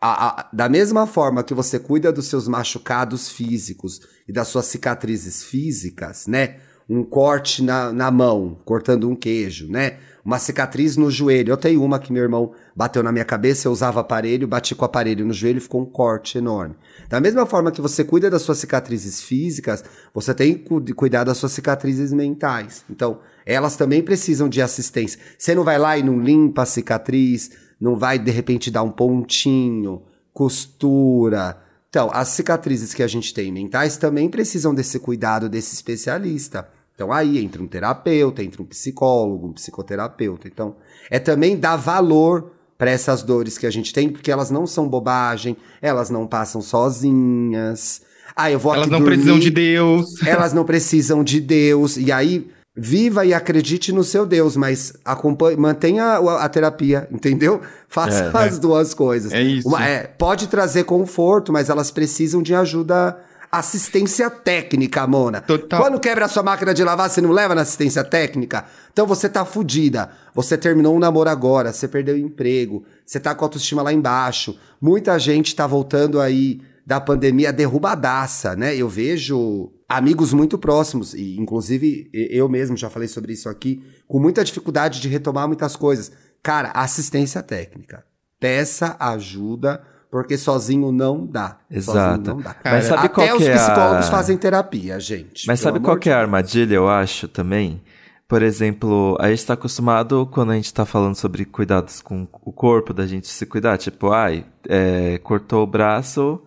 a, a, da mesma forma que você cuida dos seus machucados físicos e das suas cicatrizes físicas, né? Um corte na, na mão, cortando um queijo, né? Uma cicatriz no joelho. Eu tenho uma que meu irmão bateu na minha cabeça, eu usava aparelho, bati com o aparelho no joelho e ficou um corte enorme. Da mesma forma que você cuida das suas cicatrizes físicas, você tem que cuidar das suas cicatrizes mentais. Então, elas também precisam de assistência. Você não vai lá e não limpa a cicatriz, não vai de repente dar um pontinho, costura, Então, as cicatrizes que a gente tem mentais também precisam desse cuidado desse especialista. Então, aí entra um terapeuta, entra um psicólogo, um psicoterapeuta. Então, é também dar valor para essas dores que a gente tem, porque elas não são bobagem, elas não passam sozinhas. Ah, eu vou Elas não dormir, precisam de Deus. Elas não precisam de Deus. E aí, viva e acredite no seu Deus, mas acompanhe, mantenha a, a terapia, entendeu? Faça É, as duas coisas. É isso. Uma- é, pode trazer conforto, mas elas precisam de ajuda. Assistência técnica, Mona. Total. Quando quebra a sua máquina de lavar, você não leva na assistência técnica? Então você tá fudida. Você terminou um namoro agora, você perdeu o emprego, você tá com a autoestima lá embaixo. Muita gente tá voltando aí da pandemia derrubadaça, né? Eu vejo amigos muito próximos, e inclusive eu mesmo já falei sobre isso aqui, com muita dificuldade de retomar muitas coisas. Cara, assistência técnica. Peça ajuda, porque sozinho não dá. Sozinho Exato. não dá. Mas sabe Até qual os que é a- psicólogos fazem terapia, gente. Mas sabe qual que é a armadilha, eu acho, também? Por exemplo, a gente tá acostumado quando a gente tá falando sobre cuidados com o corpo, da gente se cuidar, tipo, ai, é, cortou o braço,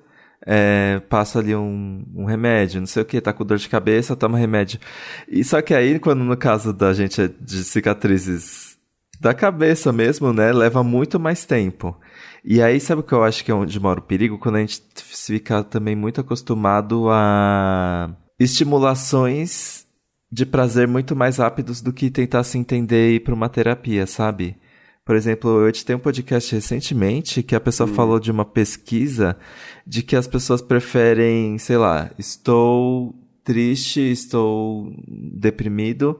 é, passa ali um, um remédio, não sei o que, tá com dor de cabeça, toma remédio. E só que aí, quando no caso da gente é de cicatrizes da cabeça mesmo, né, leva muito mais tempo. E aí, sabe o que eu acho que é onde mora o perigo? Quando a gente fica também muito acostumado a estimulações de prazer muito mais rápidos do que tentar se entender e ir para uma terapia, sabe? Por exemplo, eu editei um podcast recentemente que a pessoa falou de uma pesquisa de que as pessoas preferem, sei lá, estou triste, estou deprimido,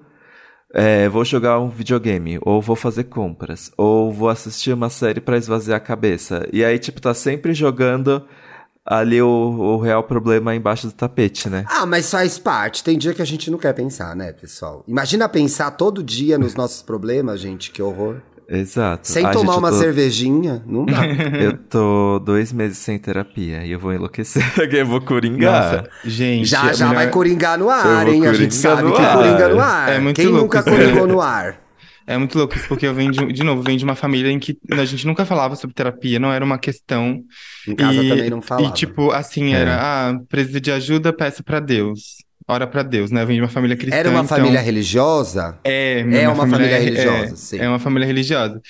é, vou jogar um videogame, ou vou fazer compras, ou vou assistir uma série pra esvaziar a cabeça. E aí, tipo, tá sempre jogando ali o, o real problema embaixo do tapete, né? Ah, mas faz parte. Tem dia que a gente não quer pensar, né, pessoal? Imagina pensar todo dia nos nossos problemas, gente, que horror. Exato. Sem Ai, tomar gente, uma tô, cervejinha, não dá. Eu tô dois meses sem terapia e eu vou enlouquecer, eu vou coringar. Nossa, gente. já é já melhor- vai coringar no ar, hein? A gente sabe que ar. coringa no ar. É muito Quem louco nunca coringou né? no ar? É muito louco isso, porque eu venho de, de novo, venho de uma família em que a gente nunca falava sobre terapia, não era uma questão. Em casa e, também não falava. E tipo, assim, É. era, ah, precisa de ajuda, peça pra Deus. Ora pra Deus, né? Eu venho de uma família cristã, Era uma então- família religiosa? É, É minha uma família é- religiosa, é, sim. É uma família religiosa.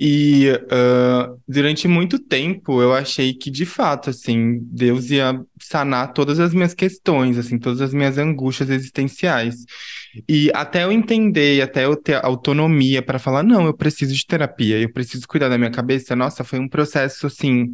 E ah, durante muito tempo eu achei que, de fato, assim, Deus ia sanar todas as minhas questões, assim, todas as minhas angústias existenciais. E até eu entender, até eu ter autonomia para falar, não, eu preciso de terapia, eu preciso cuidar da minha cabeça, nossa, foi um processo, assim,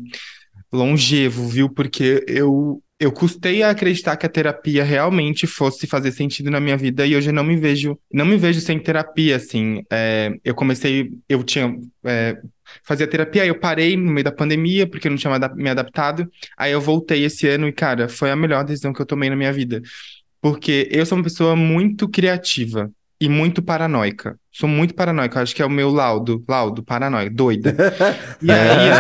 longevo, viu? Porque eu, eu custei a acreditar que a terapia realmente fosse fazer sentido na minha vida e hoje eu não me vejo, não me vejo sem terapia, assim. É, eu comecei, eu tinha, é, fazia terapia, aí eu parei no meio da pandemia porque eu não tinha me adap- me adaptado, aí eu voltei esse ano e, cara, foi a melhor decisão que eu tomei na minha vida. Porque eu sou uma pessoa muito criativa e muito paranoica. Sou muito paranoica, acho que é o meu laudo, laudo, paranoia, doida. E aí,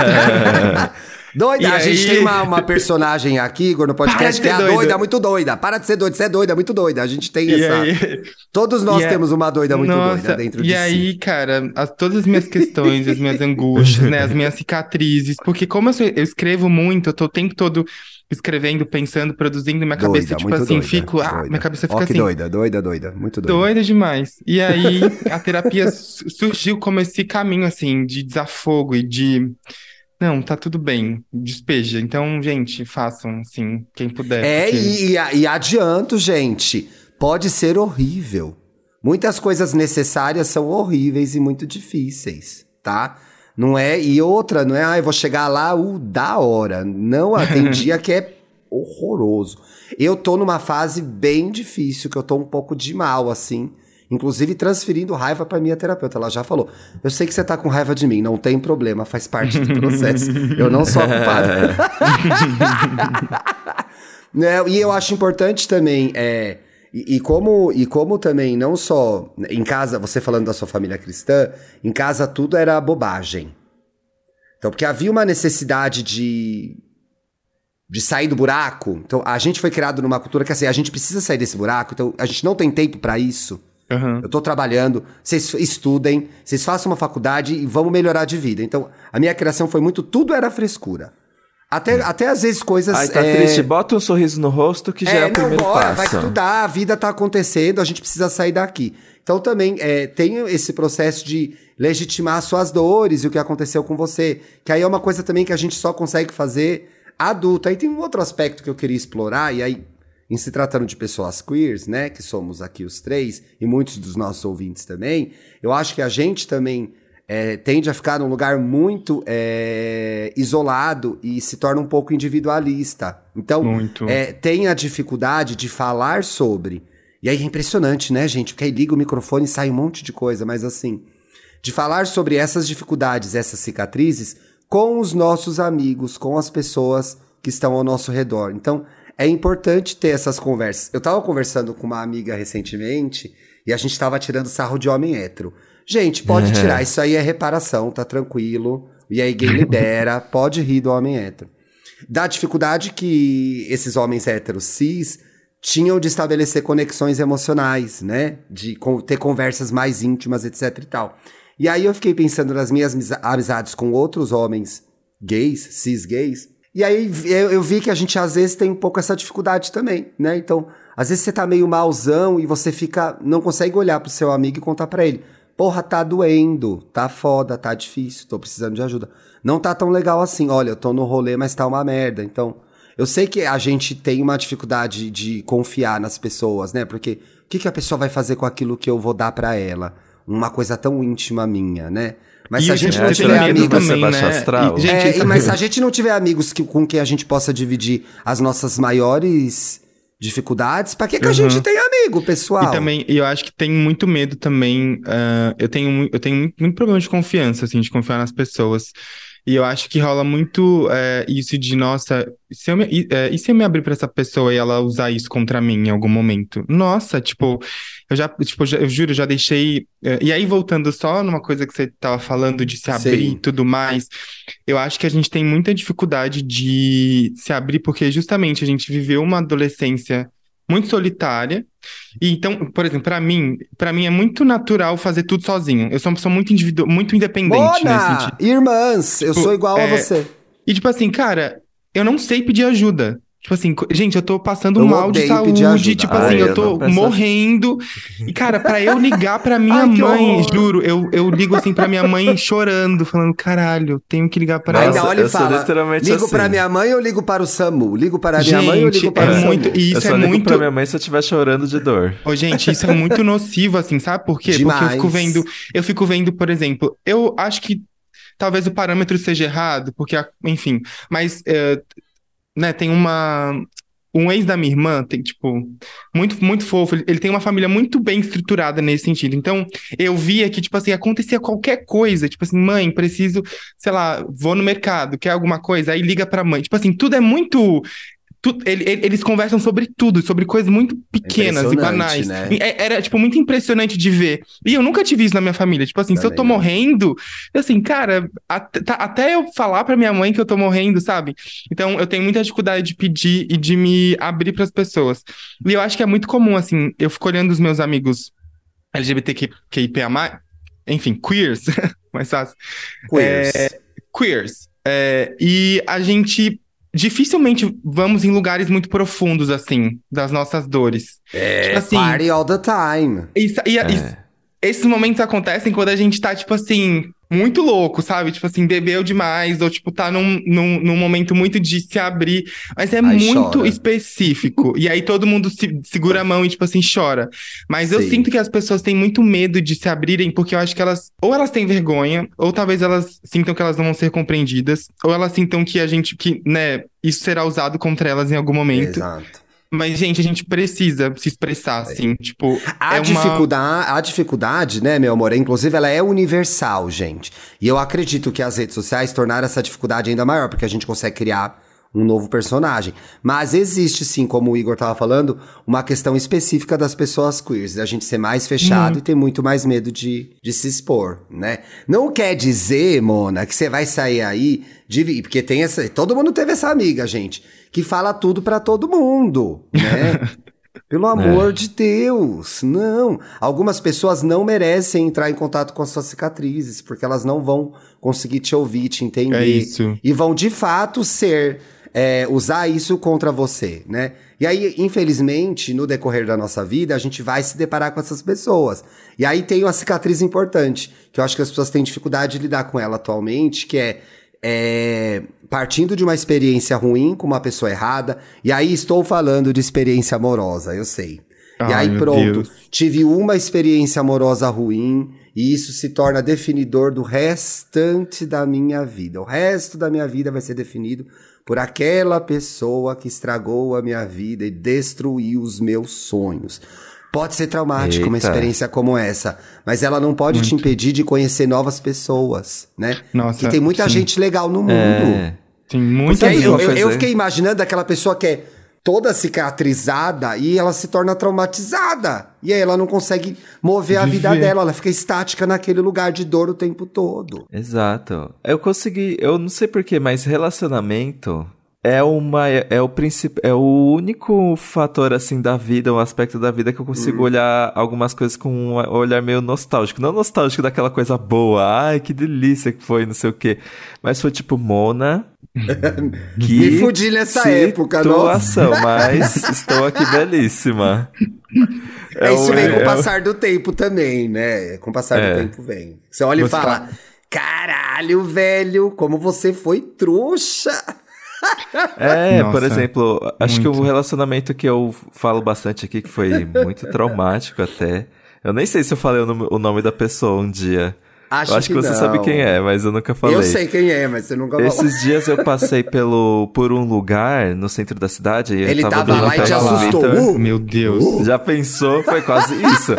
Doida, E a gente aí- tem uma, uma personagem aqui, Igor, no podcast, que é a doida. doida, muito doida. Para de ser doida, você é doida, muito doida. A gente tem e essa. aí, Todos nós e é- temos uma doida muito Nossa, doida dentro e de aí, si. cara, as- todas as minhas questões, as minhas angústias, né, as minhas cicatrizes, porque como eu, sou- eu escrevo muito, eu tô o tempo todo escrevendo, pensando, produzindo, minha cabeça, Doida, tipo muito assim, doida, fico, ah, minha cabeça Ó, fica que assim, doida, doida, doida, muito doida. doida demais. E aí, a terapia su- surgiu como esse caminho, assim, de desafogo e de, não, tá tudo bem, despeja. Então, gente, façam, assim, quem puder. É, porque- e, e, adianto, gente, pode ser horrível. Muitas coisas necessárias são horríveis e muito difíceis, tá? Não é, e outra, não é, ah, eu vou chegar lá, uh, da hora. Não, ah, tem dia que é horroroso. Eu tô numa fase bem difícil, que eu tô um pouco de mal, assim. Inclusive transferindo raiva pra minha terapeuta. Ela já falou: Eu sei que você tá com raiva de mim, não tem problema, faz parte do processo. eu não sou a culpada. Né, e eu acho importante também, é, e, e como, e como também, não só em casa, você falando da sua família cristã, em casa tudo era bobagem. Então, porque havia uma necessidade de, de sair do buraco. Então, a gente foi criado numa cultura que assim, a gente precisa sair desse buraco, então a gente não tem tempo pra isso. Aham. Eu tô trabalhando, vocês estudem, vocês façam uma faculdade e vamos melhorar de vida. Então, a minha criação foi muito, tudo era frescura. Até, até às vezes coisas. Ai, tá é... triste. Bota um sorriso no rosto que já é, é o não, primeiro bora, passo. Vai estudar, a vida tá acontecendo, a gente precisa sair daqui. Então também é, tem esse processo de legitimar suas dores e o que aconteceu com você. Que aí é uma coisa também que a gente só consegue fazer adulto. Aí tem um outro aspecto que eu queria explorar, e aí, em se tratando de pessoas queers, né, que somos aqui os três, e muitos dos nossos ouvintes também, eu acho que a gente também é, tende a ficar num lugar muito é, isolado e se torna um pouco individualista. Então, é, tem a dificuldade de falar sobre. E aí é impressionante, né, gente? Porque aí liga o microfone e sai um monte de coisa, mas assim, de falar sobre essas dificuldades, essas cicatrizes, com os nossos amigos, com as pessoas que estão ao nosso redor. Então, é importante ter essas conversas. Eu estava conversando com uma amiga recentemente e a gente estava tirando sarro de homem hétero. Gente, pode tirar, isso aí é reparação, tá tranquilo. E aí gay libera, pode rir do homem hétero. Da dificuldade que esses homens héteros cis tinham de estabelecer conexões emocionais, né? De ter conversas mais íntimas, etc e tal. E aí eu fiquei pensando nas minhas amizades com outros homens gays, cis gays. E aí eu, vi que a gente às vezes tem um pouco essa dificuldade também, né? Então, às vezes você tá meio malzão e você fica, não consegue olhar pro seu amigo e contar para ele: "Porra, tá doendo, tá foda, tá difícil, tô precisando de ajuda". Não tá tão legal assim. Olha, eu tô no rolê, mas tá uma merda. Então, eu sei que a gente tem uma dificuldade de confiar nas pessoas, né? Porque o que, que a pessoa vai fazer com aquilo que eu vou dar para ela? uma coisa tão íntima minha, né? Mas e se a gente não tiver amigos. Também, né? astral. E, gente, é, mas se a gente não tiver amigos que, com quem a gente possa dividir as nossas maiores dificuldades, para que, que uhum. a gente tem amigo, pessoal? E também, eu acho que tem muito medo também. Uh, eu tenho, eu tenho muito, muito problema de confiança, assim, de confiar nas pessoas. E eu acho que rola muito é, isso de, nossa, se eu me, e, é, e se eu me abrir para essa pessoa e ela usar isso contra mim em algum momento? Nossa, tipo, eu já, tipo, eu juro, já deixei. É, e aí, voltando só numa coisa que você tava falando de se abrir e tudo mais, eu acho que a gente tem muita dificuldade de se abrir, porque justamente a gente viveu uma adolescência muito solitária. E então, por exemplo, para mim, para mim é muito natural fazer tudo sozinho. Eu sou uma pessoa muito individual, muito independente Bona! nesse sentido. Irmãs, eu tipo, sou igual é... a você. E tipo assim, cara, eu não sei pedir ajuda. Tipo assim, gente, eu tô passando eu mal de saúde, tipo assim, Ai, eu tô eu morrendo. E, cara, pra eu ligar pra minha Ai, mãe, juro, eu, eu ligo assim pra minha mãe chorando, falando, caralho, tenho que ligar pra ela. Ainda olha e fala, ligo assim. pra minha mãe ou ligo para o SAMU? Ligo para a minha gente, mãe ou ligo para é o SAMU? Muito, isso eu só é ligo muito... pra minha mãe se eu estiver chorando de dor. Ô, gente, isso é muito nocivo, assim, sabe por quê? Demais. Porque eu fico vendo, eu fico vendo, por exemplo, eu acho que talvez o parâmetro seja errado, porque, enfim, mas... Uh, né, tem uma um ex da minha irmã tem, tipo, muito, muito fofo. Ele, ele, tem uma família muito bem estruturada nesse sentido. Então, eu via que, tipo assim, acontecia qualquer coisa. Tipo assim, mãe, preciso, sei lá, vou no mercado, quer alguma coisa? Aí liga pra mãe. Tipo assim, tudo é muito tu, ele, eles conversam sobre tudo, sobre coisas muito pequenas e banais. Né? É, era, tipo, muito impressionante de ver. E eu nunca tive isso na minha família. Tipo assim, Também se eu tô morrendo, assim, cara, até, tá, até eu falar pra minha mãe que eu tô morrendo, sabe? Então, eu tenho muita dificuldade de pedir e de me abrir para as pessoas. E eu acho que é muito comum, assim, eu fico olhando os meus amigos LGBTQIPA+, enfim, queers, mais fácil. Queers. É, queers. É, e a gente dificilmente vamos em lugares muito profundos, assim, das nossas dores. É, tipo assim, party all the time. Isso, e, é. esses momentos acontecem quando a gente tá, tipo assim, muito louco, sabe? Tipo assim, bebeu demais, ou tipo, tá num, num, num momento muito de se abrir. Mas é Ai, muito chora. específico. e aí todo mundo se, segura a mão e, tipo assim, chora. Mas Sim. eu sinto que as pessoas têm muito medo de se abrirem, porque eu acho que elas, ou elas têm vergonha, ou talvez elas sintam que elas não vão ser compreendidas, ou elas sintam que a gente, que, né, isso será usado contra elas em algum momento. Exato. Mas, gente, a gente precisa se expressar, assim, tipo... A, é dificuldade, uma... a dificuldade, né, meu amor, inclusive ela é universal, gente. E eu acredito que as redes sociais tornaram essa dificuldade ainda maior, porque a gente consegue criar um novo personagem. Mas existe sim, como o Igor tava falando, uma questão específica das pessoas queers, da gente ser mais fechado hum. e ter muito mais medo de, de se expor, né? Não quer dizer, Mona, que você vai sair aí de. Porque tem essa. Todo mundo teve essa amiga, gente, que fala tudo para todo mundo, né? Pelo amor é. de Deus, não. Algumas pessoas não merecem entrar em contato com as suas cicatrizes, porque elas não vão conseguir te ouvir, te entender. É isso. E vão de fato ser, é, usar isso contra você, né? E aí, infelizmente, no decorrer da nossa vida, a gente vai se deparar com essas pessoas. E aí tem uma cicatriz importante, que eu acho que as pessoas têm dificuldade de lidar com ela atualmente, que é é, partindo de uma experiência ruim com uma pessoa errada, e aí estou falando de experiência amorosa, eu sei. Ai, e aí pronto, Deus. tive uma experiência amorosa ruim, e isso se torna definidor do restante da minha vida. O resto da minha vida vai ser definido por aquela pessoa que estragou a minha vida e destruiu os meus sonhos. Pode ser traumático Eita. uma experiência como essa, mas ela não pode Muito. te impedir de conhecer novas pessoas, né? Nossa, que tem muita sim. gente legal no mundo. É. Tem muita gente. Eu, eu, eu fiquei imaginando aquela pessoa que é toda cicatrizada e ela se torna traumatizada. E aí ela não consegue mover a vida dela, ela fica estática naquele lugar de dor o tempo todo. Exato. Eu consegui, eu não sei porquê, mas relacionamento é uma é o princip, é o único fator assim da vida, um aspecto da vida que eu consigo hum. olhar algumas coisas com um olhar meio nostálgico, não nostálgico daquela coisa boa, ai que delícia que foi, não sei o quê, mas foi tipo Mona que Me fudi nessa época, nossa. mas estou aqui belíssima. É, isso vem com o passar do tempo também, né? Com o passar é. do tempo vem. Você olha você e fala: tá... Caralho, velho, como você foi trouxa. É, Nossa, por exemplo, acho muito. que o relacionamento que eu falo bastante aqui, que foi muito traumático até. Eu nem sei se eu falei o nome da pessoa um dia. Acho eu acho que, que você não. sabe quem é, mas eu nunca falei. Eu sei quem é, mas você nunca falou. Esses dias eu passei pelo, por um lugar no centro da cidade. E Ele tava, tava lá e te assustou. Uh, Meu Deus. Uh. Já pensou? Foi quase isso.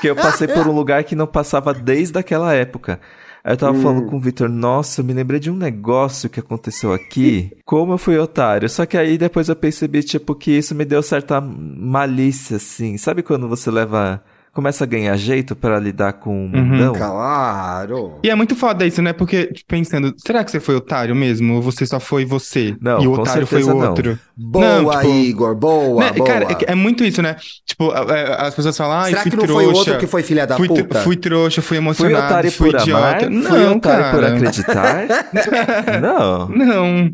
que eu passei por um lugar que não passava desde aquela época. Aí eu tava hum. falando com o Victor, nossa, eu me lembrei de um negócio que aconteceu aqui. Como eu fui otário. Só que aí depois eu percebi, tipo, que isso me deu certa malícia, assim. Sabe quando você leva começa a ganhar jeito para lidar com o uhum. mundão. Uhum, claro. E é muito foda isso, né? Porque, tipo, pensando, será que você foi otário mesmo? Ou você só foi você? Não, e o otário foi o outro? Boa, não, tipo, Igor, boa, né? boa. Cara, é, é, muito isso, né? Tipo, as pessoas falam, ah, será que não trouxa, foi o outro que foi filha da fui, puta? Fui trouxa, fui emocionado, fui, otário fui por idiota. Amar? Não, fui otário cara. por acreditar? não. Não.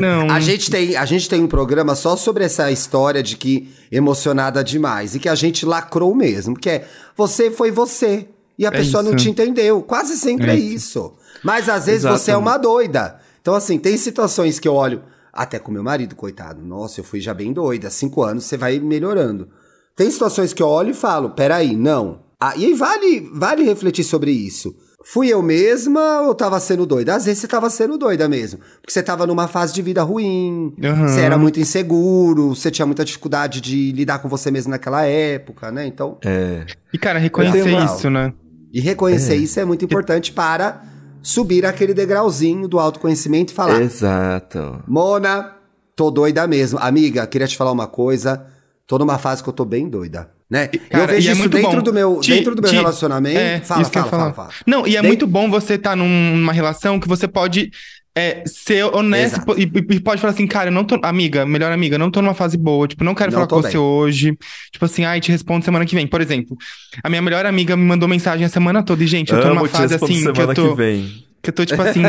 não. A gente, tem, a gente tem um programa só sobre essa história de que emocionada demais e que a gente lacrou mesmo, que é você foi você. E a é pessoa isso. não te entendeu. Quase sempre é, é isso. Mas às vezes Exatamente. você é uma doida. Então, assim, tem situações que eu olho, até com meu marido, coitado. Nossa, eu fui já bem doida. Cinco anos você vai melhorando. Tem situações que eu olho e falo, peraí, não. Ah, e aí vale, vale refletir sobre isso. Fui eu mesma ou tava sendo doida? Às vezes você tava sendo doida mesmo. Porque você tava numa fase de vida ruim, uhum. você era muito inseguro, você tinha muita dificuldade de lidar com você mesmo naquela época, né? Então. É. E, cara, reconhecer isso, né? E reconhecer é. isso é muito importante para subir aquele degrauzinho do autoconhecimento e falar. Exato. Mona, tô doida mesmo. Amiga, queria te falar uma coisa. Tô numa fase que eu tô bem doida né? Cara, eu vejo é isso dentro, do meu, te, dentro do meu te, relacionamento. É, fala, fala, fala, fala, Não, e é muito bom você estar tá numa relação que você pode é, ser honesto e, e, pode falar assim, cara, eu não tô. Amiga, melhor amiga, não tô numa fase boa. Tipo, não quero não falar com bem. você hoje. Tipo assim, ai, te respondo semana que vem. Por exemplo, a minha melhor amiga me mandou mensagem a semana toda. E, gente, eu tô Amo numa fase assim que eu tô. Que vem. Que eu tô, tipo assim,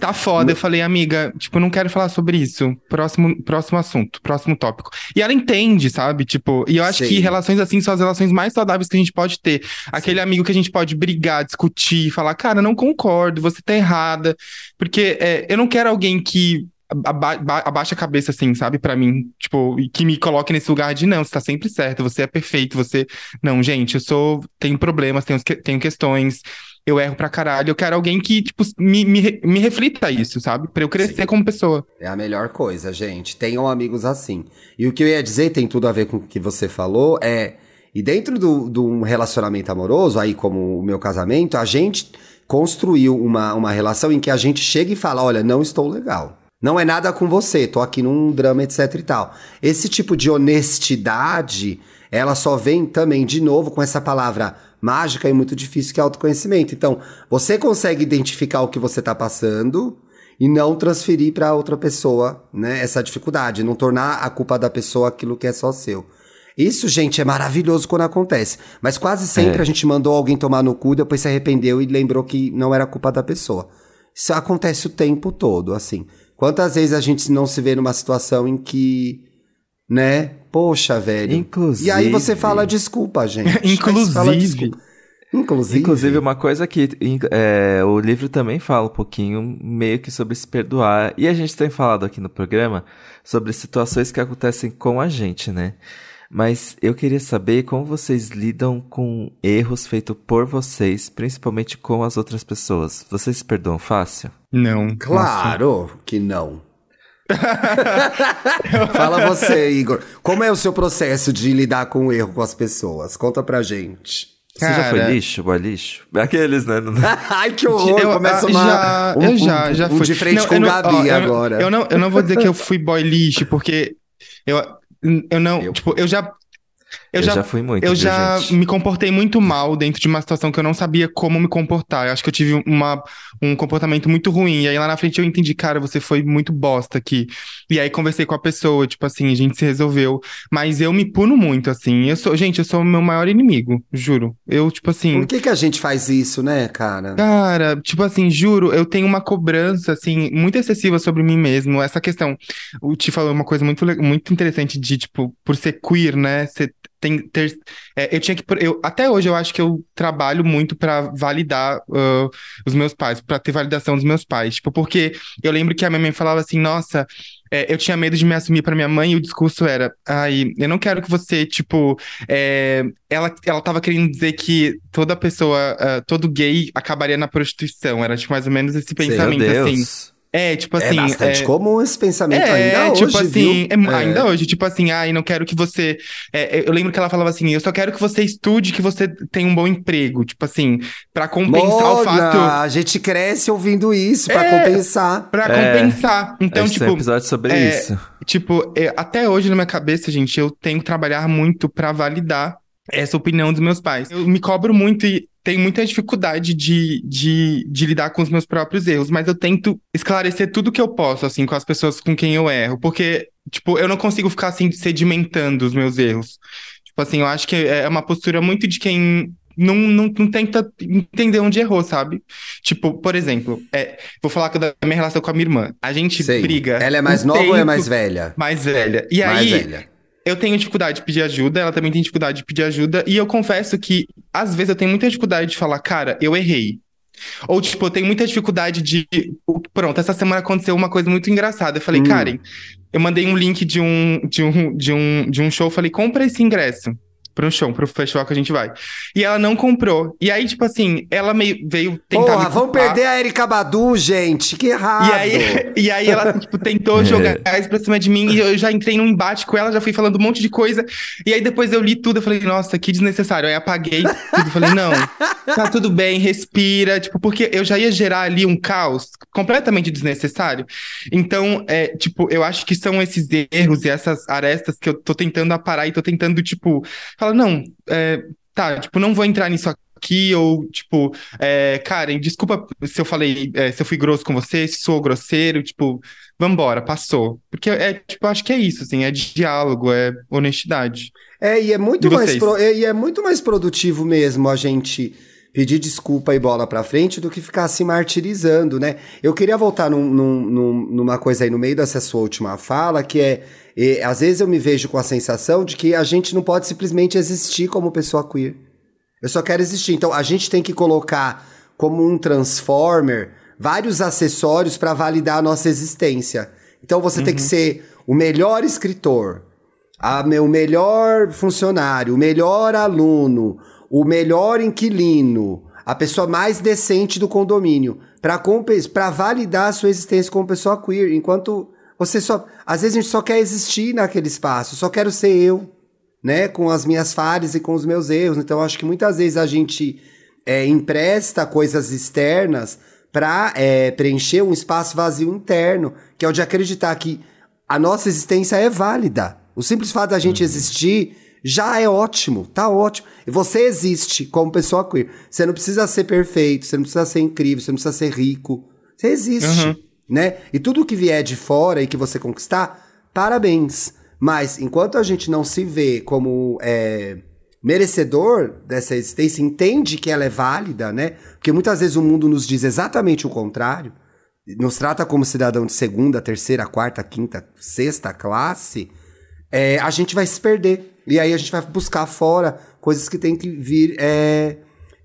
tá foda. Eu falei, amiga, tipo, não quero falar sobre isso. Próximo, próximo assunto, próximo tópico. E ela entende, sabe? Tipo, e eu acho Sim. que relações assim são as relações mais saudáveis que a gente pode ter. Aquele Sim. amigo que a gente pode brigar, discutir, falar, cara, não concordo, você tá errada. Porque é, eu não quero alguém que aba abaixa a cabeça, assim, sabe, para mim, tipo, e que me coloque nesse lugar de não, você tá sempre certo, você é perfeito, você. Não, gente, eu sou. Tenho problemas, tenho, tenho questões eu erro pra caralho. Eu quero alguém que, tipo, me, me, me reflita isso, sabe? Pra eu crescer Sim. como pessoa. É a melhor coisa, gente. Tenham amigos assim. E o que eu ia dizer tem tudo a ver com o que você falou, é. E dentro de um relacionamento amoroso, aí como o meu casamento, a gente construiu uma, uma relação em que a gente chega e fala: olha, não estou legal. Não é nada com você, tô aqui num drama, etc e tal. Esse tipo de honestidade, ela só vem também, de novo, com essa palavra mágica e muito difícil que é autoconhecimento. Então, você consegue identificar o que você está passando e não transferir para outra pessoa, né, essa dificuldade, não tornar a culpa da pessoa aquilo que é só seu. Isso, gente, é maravilhoso quando acontece. Mas quase sempre É. a gente mandou alguém tomar no cu, depois se arrependeu e lembrou que não era culpa da pessoa. Isso acontece o tempo todo, assim. Quantas vezes a gente não se vê numa situação em que, né? Poxa, velho. Inclusive- E aí você fala desculpa, gente. Aí você fala Inclusive. desculpa. Inclusive. Inclusive, uma coisa que é, o livro também fala um pouquinho, meio que sobre se perdoar. E a gente tem falado aqui no programa sobre situações que acontecem com a gente, né? Mas eu queria saber como vocês lidam com erros feitos por vocês, principalmente com as outras pessoas. Vocês se perdoam fácil? Não. Claro que não. Fala você, Igor. Como é o seu processo de lidar com o erro com as pessoas? Conta pra gente. Você já foi Cara- lixo, boy lixo? Aqueles, né? Ai, que horror! Eu, Começa ah, uma, já, um, eu já, um- já um fui. de frente Não, com eu o não- Gabi ó, eu- agora. Eu não, eu não vou dizer que eu fui boy lixo, porque eu, eu não, Eu- tipo, eu já, eu, Eu já, já fui muito, eu viu, já gente? me comportei muito mal dentro de uma situação que eu não sabia como me comportar. Eu acho que eu tive uma, um comportamento muito ruim. E aí lá na frente eu entendi, cara, você foi muito bosta aqui. E aí conversei com a pessoa, tipo assim, a gente se resolveu. Mas eu me puno muito, assim. Eu sou, gente, eu sou o meu maior inimigo, juro. Eu, tipo assim. Por que, que a gente faz isso, né, cara? Cara, tipo assim, juro, eu tenho uma cobrança, assim, muito excessiva sobre mim mesmo. Essa questão, o Ti falou uma coisa muito, muito interessante de, tipo, por ser queer, né? Você tem, ter, é, eu tinha que, eu, até hoje eu acho que eu trabalho muito pra validar ah, os meus pais, pra ter validação dos meus pais. Tipo, porque eu lembro que a minha mãe falava assim, nossa, é, eu tinha medo de me assumir pra minha mãe e o discurso era, ai, eu não quero que você, tipo, é, ela, ela tava querendo dizer que toda pessoa, ah, todo gay acabaria na prostituição. Era, tipo, mais ou menos esse pensamento, assim. É, tipo é assim. bastante é- comum esse pensamento é, ainda tipo hoje, assim, viu? é- ainda hoje, tipo assim, ai, não quero que você. é, é, eu lembro que ela falava assim, eu só quero que você estude, que você tenha um bom emprego, tipo assim, pra compensar o Mona, fato. a gente cresce ouvindo isso pra É. compensar. Pra É. compensar. Então, gente tem tipo, um episódio sobre é, isso. Tipo, é, até hoje na minha cabeça, gente, eu tenho que trabalhar muito pra validar essa opinião dos meus pais. Eu me cobro muito e tenho muita dificuldade de, de, de lidar com os meus próprios erros, mas eu tento esclarecer tudo que eu posso, assim, com as pessoas com quem eu erro, porque, tipo, eu não consigo ficar, assim, sedimentando os meus erros. Tipo assim, eu acho que é uma postura muito de quem não, não, não tenta entender onde errou, sabe? Tipo, por exemplo, é, vou falar da minha relação com a minha irmã. A gente Sei. briga. Ela é mais um nova ou é mais velha? mais velha. E mais aí, velha. Eu tenho dificuldade de pedir ajuda, ela também tem dificuldade de pedir ajuda, e eu confesso que, às vezes, eu tenho muita dificuldade de falar, cara, eu errei. Ou, tipo, eu tenho muita dificuldade de. Pronto, essa semana aconteceu uma coisa muito engraçada. Eu falei, Hum. Karen, eu mandei um link de um, de um, de um, de um show, falei, compra esse ingresso. Pro show, pro festival que a gente vai. E ela não comprou. E aí, tipo assim, ela meio veio tentar. Porra, culpar. perder a Erika Badu, gente. Que errado. E aí, e aí ela, tipo, tentou jogar isso pra cima de mim e eu já entrei num embate com ela, já fui falando um monte de coisa. E aí depois eu li tudo, eu falei, nossa, que desnecessário. Aí apaguei tudo, falei, não, tá tudo bem, respira, tipo, porque eu já ia gerar ali um caos completamente desnecessário. Então, é, tipo, eu acho que são esses erros e essas arestas que eu tô tentando aparar e tô tentando, tipo, falar, não, é, tá, tipo, não vou entrar nisso aqui, ou, tipo, é, Karen, desculpa se eu falei, é, se eu fui grosso com você, se sou grosseiro, tipo, vambora, passou. Porque é, tipo, acho que é isso, assim, é diálogo, é honestidade. É, e é muito E mais pro- é, e é muito mais produtivo mesmo a gente pedir desculpa e bola pra frente do que ficar se martirizando, né? Eu queria voltar num- num- num- numa coisa aí no meio dessa sua última fala, que é, é, às vezes eu me vejo com a sensação de que a gente não pode simplesmente existir como pessoa queer. Eu só quero existir. Então a gente tem que colocar como um transformer vários acessórios para validar a nossa existência. Então você tem que ser o melhor escritor, a o melhor funcionário, o melhor aluno, o melhor inquilino, a pessoa mais decente do condomínio, para validar a sua existência como pessoa queer, enquanto você só, às vezes a gente só quer existir naquele espaço, só quero ser eu, né, com as minhas falhas e com os meus erros. Então acho que muitas vezes a gente é, empresta coisas externas para preencher um espaço vazio interno, que é o de acreditar que a nossa existência é válida. O simples fato da gente existir já é ótimo, tá ótimo. E você existe como pessoa queer. Você não precisa ser perfeito, você não precisa ser incrível, você não precisa ser rico. Você existe, Uhum. né? E tudo que vier de fora e que você conquistar, parabéns. Mas enquanto a gente não se vê como é, merecedor dessa existência, entende que ela é válida, né? Porque muitas vezes o mundo nos diz exatamente o contrário, nos trata como cidadão de segunda, terceira, quarta, quinta, sexta classe, é, a gente vai se perder. E aí a gente vai buscar fora coisas que tem que vir é,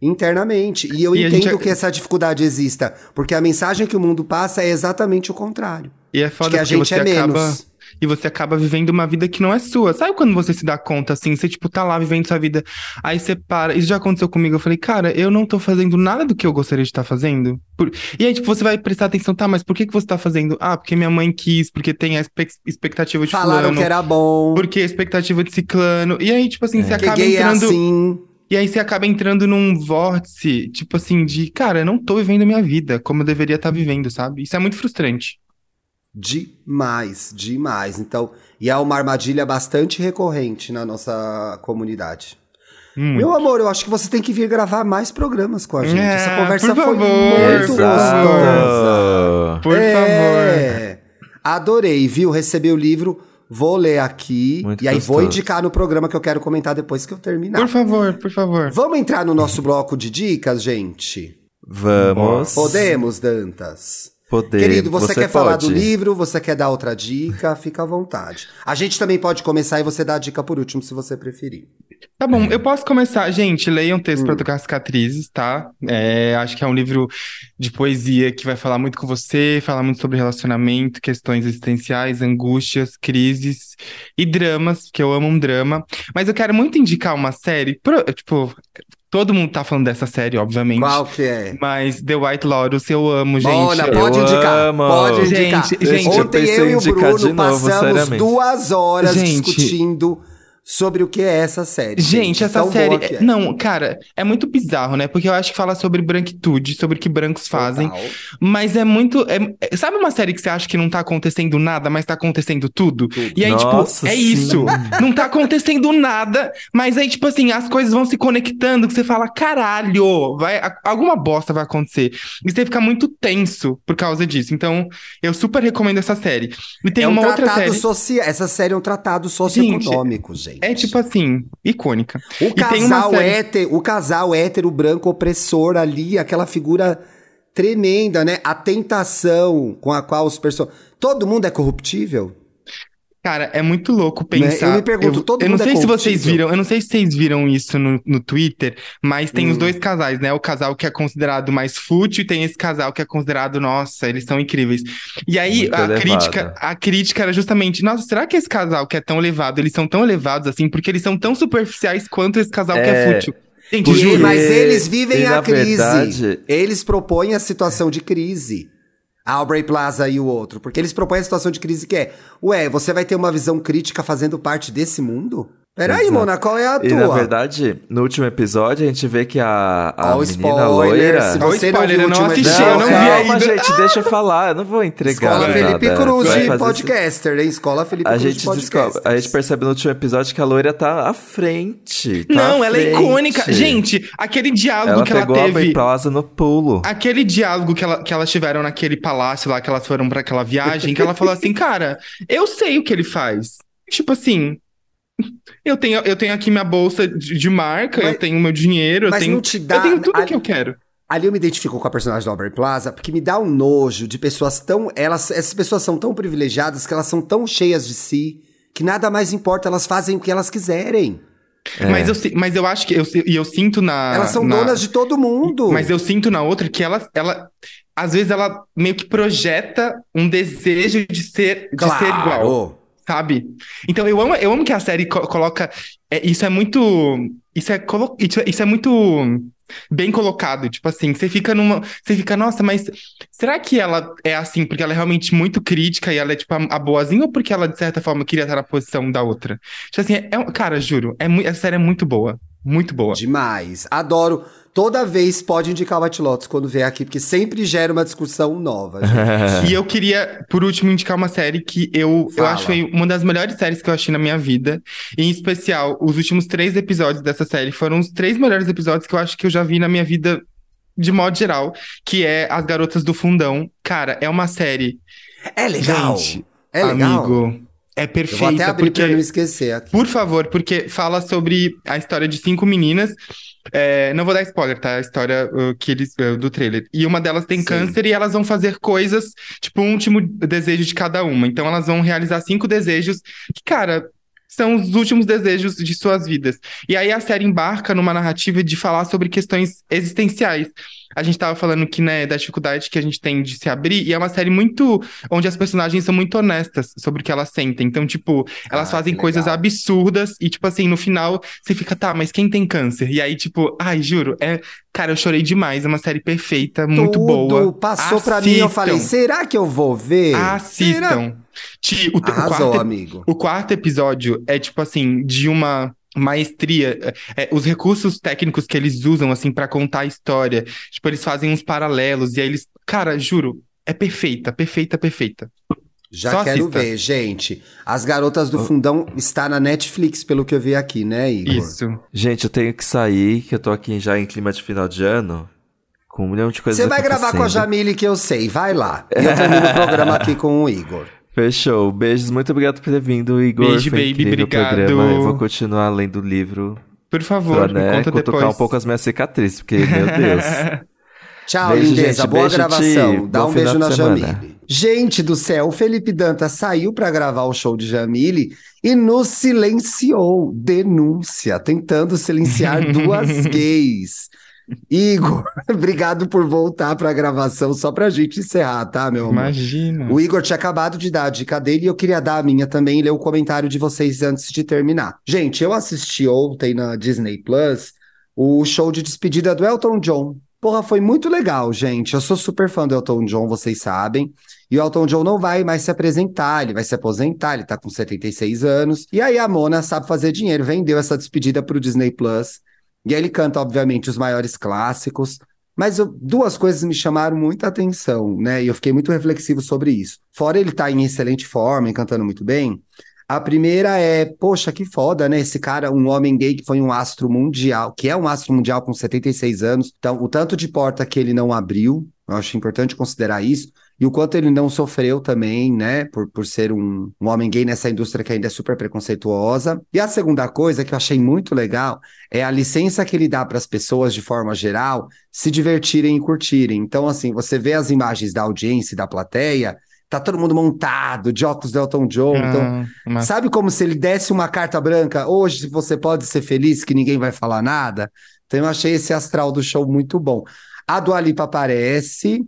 internamente. E eu E entendo gente- que essa dificuldade exista, porque a mensagem que o mundo passa é exatamente o contrário. E é De foda que a gente é acaba. menos. E você acaba vivendo uma vida que não é sua. Sabe quando você se dá conta, assim, você, tipo, tá lá vivendo sua vida, aí você para. Isso já aconteceu comigo. Eu falei, cara, eu não tô fazendo nada do que eu gostaria de estar fazendo. Por- E aí, tipo, você vai prestar atenção, tá, mas por que que você tá fazendo? Ah, porque minha mãe quis, porque tem a expectativa de Falaram fulano, que era bom, porque a expectativa de ciclano. E aí, tipo assim, você que acaba gay é entrando. assim. E aí você acaba entrando num vórtice, tipo assim, de, cara, eu não tô vivendo a minha vida como eu deveria estar vivendo, sabe? Isso é muito frustrante. Demais, demais. Então, e é uma armadilha bastante recorrente na nossa comunidade. Muito. Meu amor, eu acho que você tem que vir gravar mais programas com a gente. É, Essa conversa por foi favor, muito por favor. gostosa. Por favor. É. Adorei, viu? Recebi o livro, vou ler aqui. Muito e aí vou indicar no programa que eu quero comentar depois que eu terminar. Por favor, por favor. Vamos entrar no nosso bloco de dicas, gente? Vamos. Podemos, Dantas? Poder. Querido, você, quer falar do pode. livro? Você quer dar outra dica? Fica à vontade. A gente também pode começar e você dá a dica por último, se você preferir. Tá bom, eu posso começar. Gente, leiam Texto pra Tocar Cicatrizes, tá? É, acho que é um livro de poesia que vai falar muito com você, falar muito sobre relacionamento, questões existenciais, angústias, crises e dramas, que eu amo um drama. Mas eu quero muito indicar uma série, pro- tipo, todo mundo tá falando dessa série, obviamente. Qual que é? Mas The White Lotus eu amo, gente. Eu- pode eu indicar. amo. Pode indicar. Gente, gente, eu Ontem eu em e o Bruno novo, passamos seriamente. duas horas Gente. discutindo sobre o que é essa série. Gente, essa Tão série. é. Não, cara, é muito bizarro, né? Porque eu acho que fala sobre branquitude, sobre o que brancos fazem. Total. Mas é muito. é- é- sabe uma série que você acha que não tá acontecendo nada, mas tá acontecendo tudo? Tudo. E aí, Nossa, tipo, é sim. isso. Não tá acontecendo nada, mas aí, tipo assim, as coisas vão se conectando, que você fala, caralho, vai, alguma bosta vai acontecer. E você fica muito tenso por causa disso. Então, eu super recomendo essa série. E tem é um uma outra série. Essa série é um tratado socioeconômico, gente. É tipo assim, icônica. O E casal, série- hétero, o casal hétero branco opressor ali, aquela figura tremenda, né? A tentação com a qual os personagens. Todo mundo é corruptível? Cara, é muito louco Né? pensar. Eu me pergunto, todo eu não mundo é sei se vocês viram, eu não sei se vocês viram isso no, no Twitter, mas tem os Hum. dois casais, né? O casal que é considerado mais fútil e tem esse casal que é considerado, nossa, eles são incríveis. E aí Muito a elevado. crítica, a crítica era justamente, nossa, será que esse casal que é tão elevado, eles são tão elevados assim, porque eles são tão superficiais quanto esse casal que é É, fútil? Gente, juro. mas eles vivem e a crise. verdade- Eles propõem a situação de crise. Aubrey Plaza e o outro. Porque eles propõem a situação de crise que é: Ué, você vai ter uma visão crítica fazendo parte desse mundo? Peraí, Exato. Mona, qual é a E tua? na verdade, no último episódio, a gente vê que a, a Ó, o menina spoiler, loira. se você spoiler, não viu o eu não último assisti, episódio, eu não vi é, ainda. Calma, gente, deixa eu falar. Eu não vou entregar Escola nada. Felipe Cruz de podcaster, hein? Escola Felipe A Cruz gente de descobre, podcaster. a gente percebe no último episódio que a loira tá à frente. tá Não, à ela é frente. icônica. Gente, aquele diálogo ela que ela pegou a teve. Aubrey Plaza no pulo. Aquele diálogo que, ela- que elas tiveram naquele palácio lá, que elas foram pra aquela viagem, que ela falou assim, cara, eu sei o que ele faz. Tipo assim, eu tenho, eu tenho aqui minha bolsa de, de marca, Mas- eu tenho meu dinheiro, eu mas tenho, não te dá- eu tenho tudo ali- que eu quero. Ali eu me identifico com a personagem da Aubrey Plaza, porque me dá um nojo de pessoas tão. Elas, essas pessoas são tão privilegiadas que elas são tão cheias de si que nada mais importa, elas fazem o que elas quiserem. É. Mas, eu, mas eu acho que, eu, e eu sinto na... elas são na- donas de todo mundo. Mas eu sinto na outra que ela, ela, às vezes ela meio que projeta um desejo de ser, de ser igual. Sabe? Então eu amo, eu amo que a série co- coloca. é, isso é muito. Isso é, colo- é- isso é muito bem colocado. Tipo assim, você fica numa. Você fica, nossa, mas será que ela é assim porque ela é realmente muito crítica e ela é, tipo, a, a boazinha, ou porque ela, de certa forma, queria estar na posição da outra? Tipo assim, é, é cara, juro, é, essa série é muito boa. Muito boa. Demais. Adoro. Toda vez pode indicar o White Lotus quando vier aqui, porque sempre gera uma discussão nova. gente. E eu queria, por último, indicar uma série que eu, eu acho que foi uma das melhores séries que eu achei na minha vida. Em especial, os últimos três episódios dessa série foram os três melhores episódios que eu acho que eu já vi na minha vida, de modo geral, que é As Garotas do Fundão. Cara, é uma série. É legal. Gente, é legal. Amigo. É Eu vou perfeita, até abrir porque pra não esquecer aqui. Por favor, porque fala sobre a história de cinco meninas. É, não vou dar spoiler, tá? A história uh, que eles, uh, do trailer. E uma delas tem Sim. câncer e elas vão fazer coisas, tipo, um último desejo de cada uma. Então elas vão realizar cinco desejos que, cara, são os últimos desejos de suas vidas. E aí a série embarca numa narrativa de falar sobre questões existenciais. A gente tava falando que, né, da dificuldade que a gente tem de se abrir, e é uma série muito. onde as personagens são muito honestas sobre o que elas sentem. Então, tipo, elas Ah, fazem coisas absurdas, e, tipo assim, no final você fica, tá, mas quem tem câncer? E aí, tipo, ai, juro, é. Cara, eu chorei demais, é uma série perfeita, muito Tudo boa. passou pra mim, eu falei, será que eu vou ver? Será? Assistam. Ti- O, o Arrasou, quarto amigo. o quarto episódio é tipo assim, de uma maestria, é, é, os recursos técnicos que eles usam assim pra contar a história, tipo eles fazem uns paralelos e aí eles, cara, juro, é perfeita, perfeita, perfeita. Já Só quero assista. ver, gente. As Garotas do Fundão está na Netflix, pelo que eu vi aqui, né, Igor? Isso. Gente, eu tenho que sair, que eu tô aqui já em clima de final de ano, com um milhão de coisas Você vai gravar com a. Jamile, que eu sei. Vai lá. Eu termino o programa aqui com o Igor. Fechou. Beijos, muito obrigado por ter vindo, Igor. Beijo, Foi baby, obrigado. programa. Eu vou continuar lendo o livro Por favor, pra, me né, conta cutucar depois. um pouco as minhas cicatrizes, porque, meu Deus. Tchau, Beijo, lindeza. gente. Boa Beijo, gravação. Ti. Dá Bom um beijo na. Jamile. Gente do céu, o Felipe Dantas saiu pra gravar o show de Jamile e nos silenciou. Denúncia, tentando silenciar duas gays. Igor, obrigado por voltar pra gravação, só pra gente encerrar, tá, meu amor? Imagina. O Igor tinha acabado de dar a dica dele e eu queria dar a minha também e ler o comentário de vocês antes de terminar. Gente, eu assisti ontem na Disney Plus o show de despedida do Elton John. Porra, foi muito legal, gente. Eu sou super fã do Elton John, vocês sabem. E o Elton John não vai mais se apresentar, ele vai se aposentar, ele tá com 76 anos. E aí a Mona sabe fazer dinheiro, vendeu essa despedida pro Disney Plus. E aí ele canta, obviamente, os maiores clássicos. Mas eu- duas coisas me chamaram muita atenção, né? E eu fiquei muito reflexivo sobre isso. Fora ele estar em excelente forma e cantando muito bem, a primeira é, poxa, que foda, né? Esse cara, um homem gay que foi um astro mundial, que é um astro mundial com 76 anos. Então, o tanto de porta que ele não abriu, eu acho importante considerar isso. E o quanto ele não sofreu também, né? Por, por ser um, um homem gay nessa indústria que ainda é super preconceituosa. E a segunda coisa que eu achei muito legal é a licença que ele dá para as pessoas, de forma geral, se divertirem e curtirem. Então, assim, você vê as imagens da audiência e da plateia, tá todo mundo montado, de óculos do Elton John. Então, Ah, uma- Sabe como se ele desse uma carta branca? Hoje você pode ser feliz, que ninguém vai falar nada. Então eu achei esse astral do show muito bom. A Dua Lipa aparece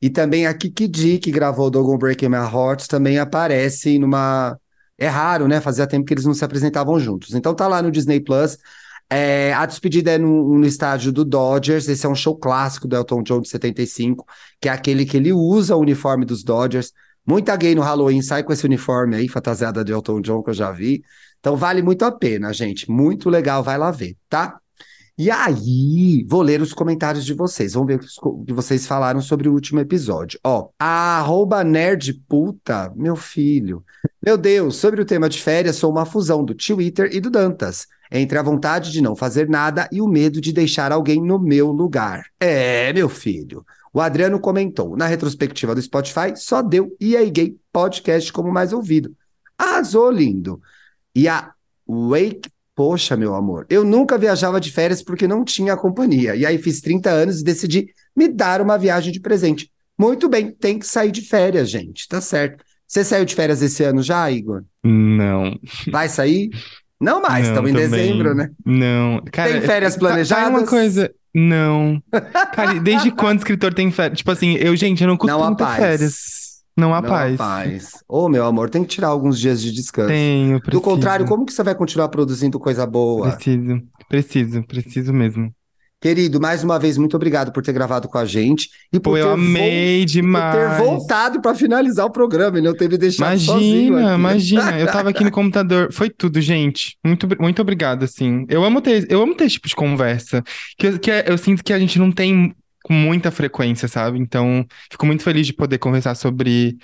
e também a Kiki D, que gravou Dogon Breaking My Heart, também aparece numa... É raro, né? Fazia tempo que eles não se apresentavam juntos. Então tá lá no Disney Plus. É, a despedida é no, no estádio do Dodgers. Esse é um show clássico do Elton John de 75, que é aquele que ele usa o uniforme dos Dodgers. Muita gay no Halloween sai com esse uniforme aí, fantasiada de Elton John, que eu já vi. Então vale muito a pena, gente. Muito legal, vai lá ver, tá? E aí, vou ler os comentários de vocês. Vamos ver o que vocês falaram sobre o último episódio. Ó, a arroba nerdputa, meu filho. Meu Deus, sobre o tema de férias, sou uma fusão do Twitter e do Dantas. Entre a vontade de não fazer nada e o medo de deixar alguém no meu lugar. É, meu filho. O Adriano comentou: na retrospectiva do Spotify, só deu EA Gay Podcast como mais ouvido. Arrasou, lindo. E a Wake, poxa, meu amor, eu nunca viajava de férias porque não tinha companhia. E aí fiz 30 anos e decidi me dar uma viagem de presente. Muito bem, tem que sair de férias, gente, tá certo. Você saiu de férias esse ano já, Igor? Não. Vai sair? Não mais, estamos em também. dezembro, né? Não. Cara, Tem férias tá- tá planejadas? uma coisa. Não. Cara, desde quando escritor tem férias? Tipo assim, eu, gente, eu não costumo Não ter paz. férias. Não há Não, paz. paz. Ô, meu amor, tem que tirar alguns dias de descanso. Tenho, Do preciso. contrário, como que você vai continuar produzindo coisa boa? Preciso, preciso, preciso mesmo. Querido, mais uma vez, muito obrigado por ter gravado com a gente e por Pô, eu amei demais. por ter voltado para finalizar o programa e não ter me deixado sozinho Imagina, aqui. imagina. Eu tava aqui no computador. Foi tudo, gente. Muito, muito obrigado, assim. Eu amo ter, eu amo ter esse tipo de conversa. Que, que é- eu sinto que a gente não tem com muita frequência, sabe? Então, fico muito feliz de poder conversar sobre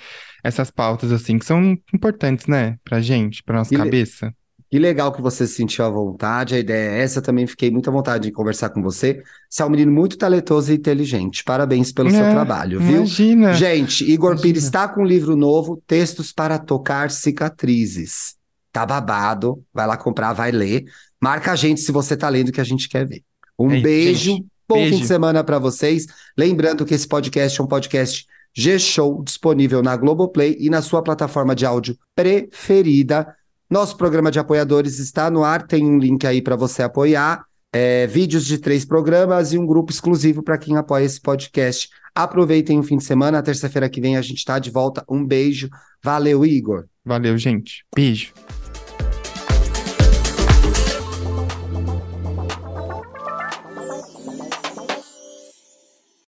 essas pautas, assim, que são importantes, né? Pra gente, pra nossa E le- cabeça. Que legal que você se sentiu à vontade. A ideia é essa. Também fiquei muito à vontade de conversar com você. Você é um menino muito talentoso e inteligente. Parabéns pelo seu É, trabalho, viu? Imagina. Gente, Igor Imagina. Pires está com um livro novo, Textos para Tocar Cicatrizes. Tá babado. Vai lá comprar, vai ler. Marca a gente se você tá lendo que a gente quer ver. Um É beijo. gente. Bom Beijo. fim de semana para vocês. Lembrando que esse podcast é um podcast G-Show disponível na Globoplay e na sua plataforma de áudio preferida. Nosso programa de apoiadores está no ar, tem um link aí para você apoiar. É, vídeos de três programas e um grupo exclusivo para quem apoia esse podcast. Aproveitem o fim de semana. Terça-feira que vem a gente está de volta. Um beijo. Valeu, Igor. Valeu, gente. Beijo.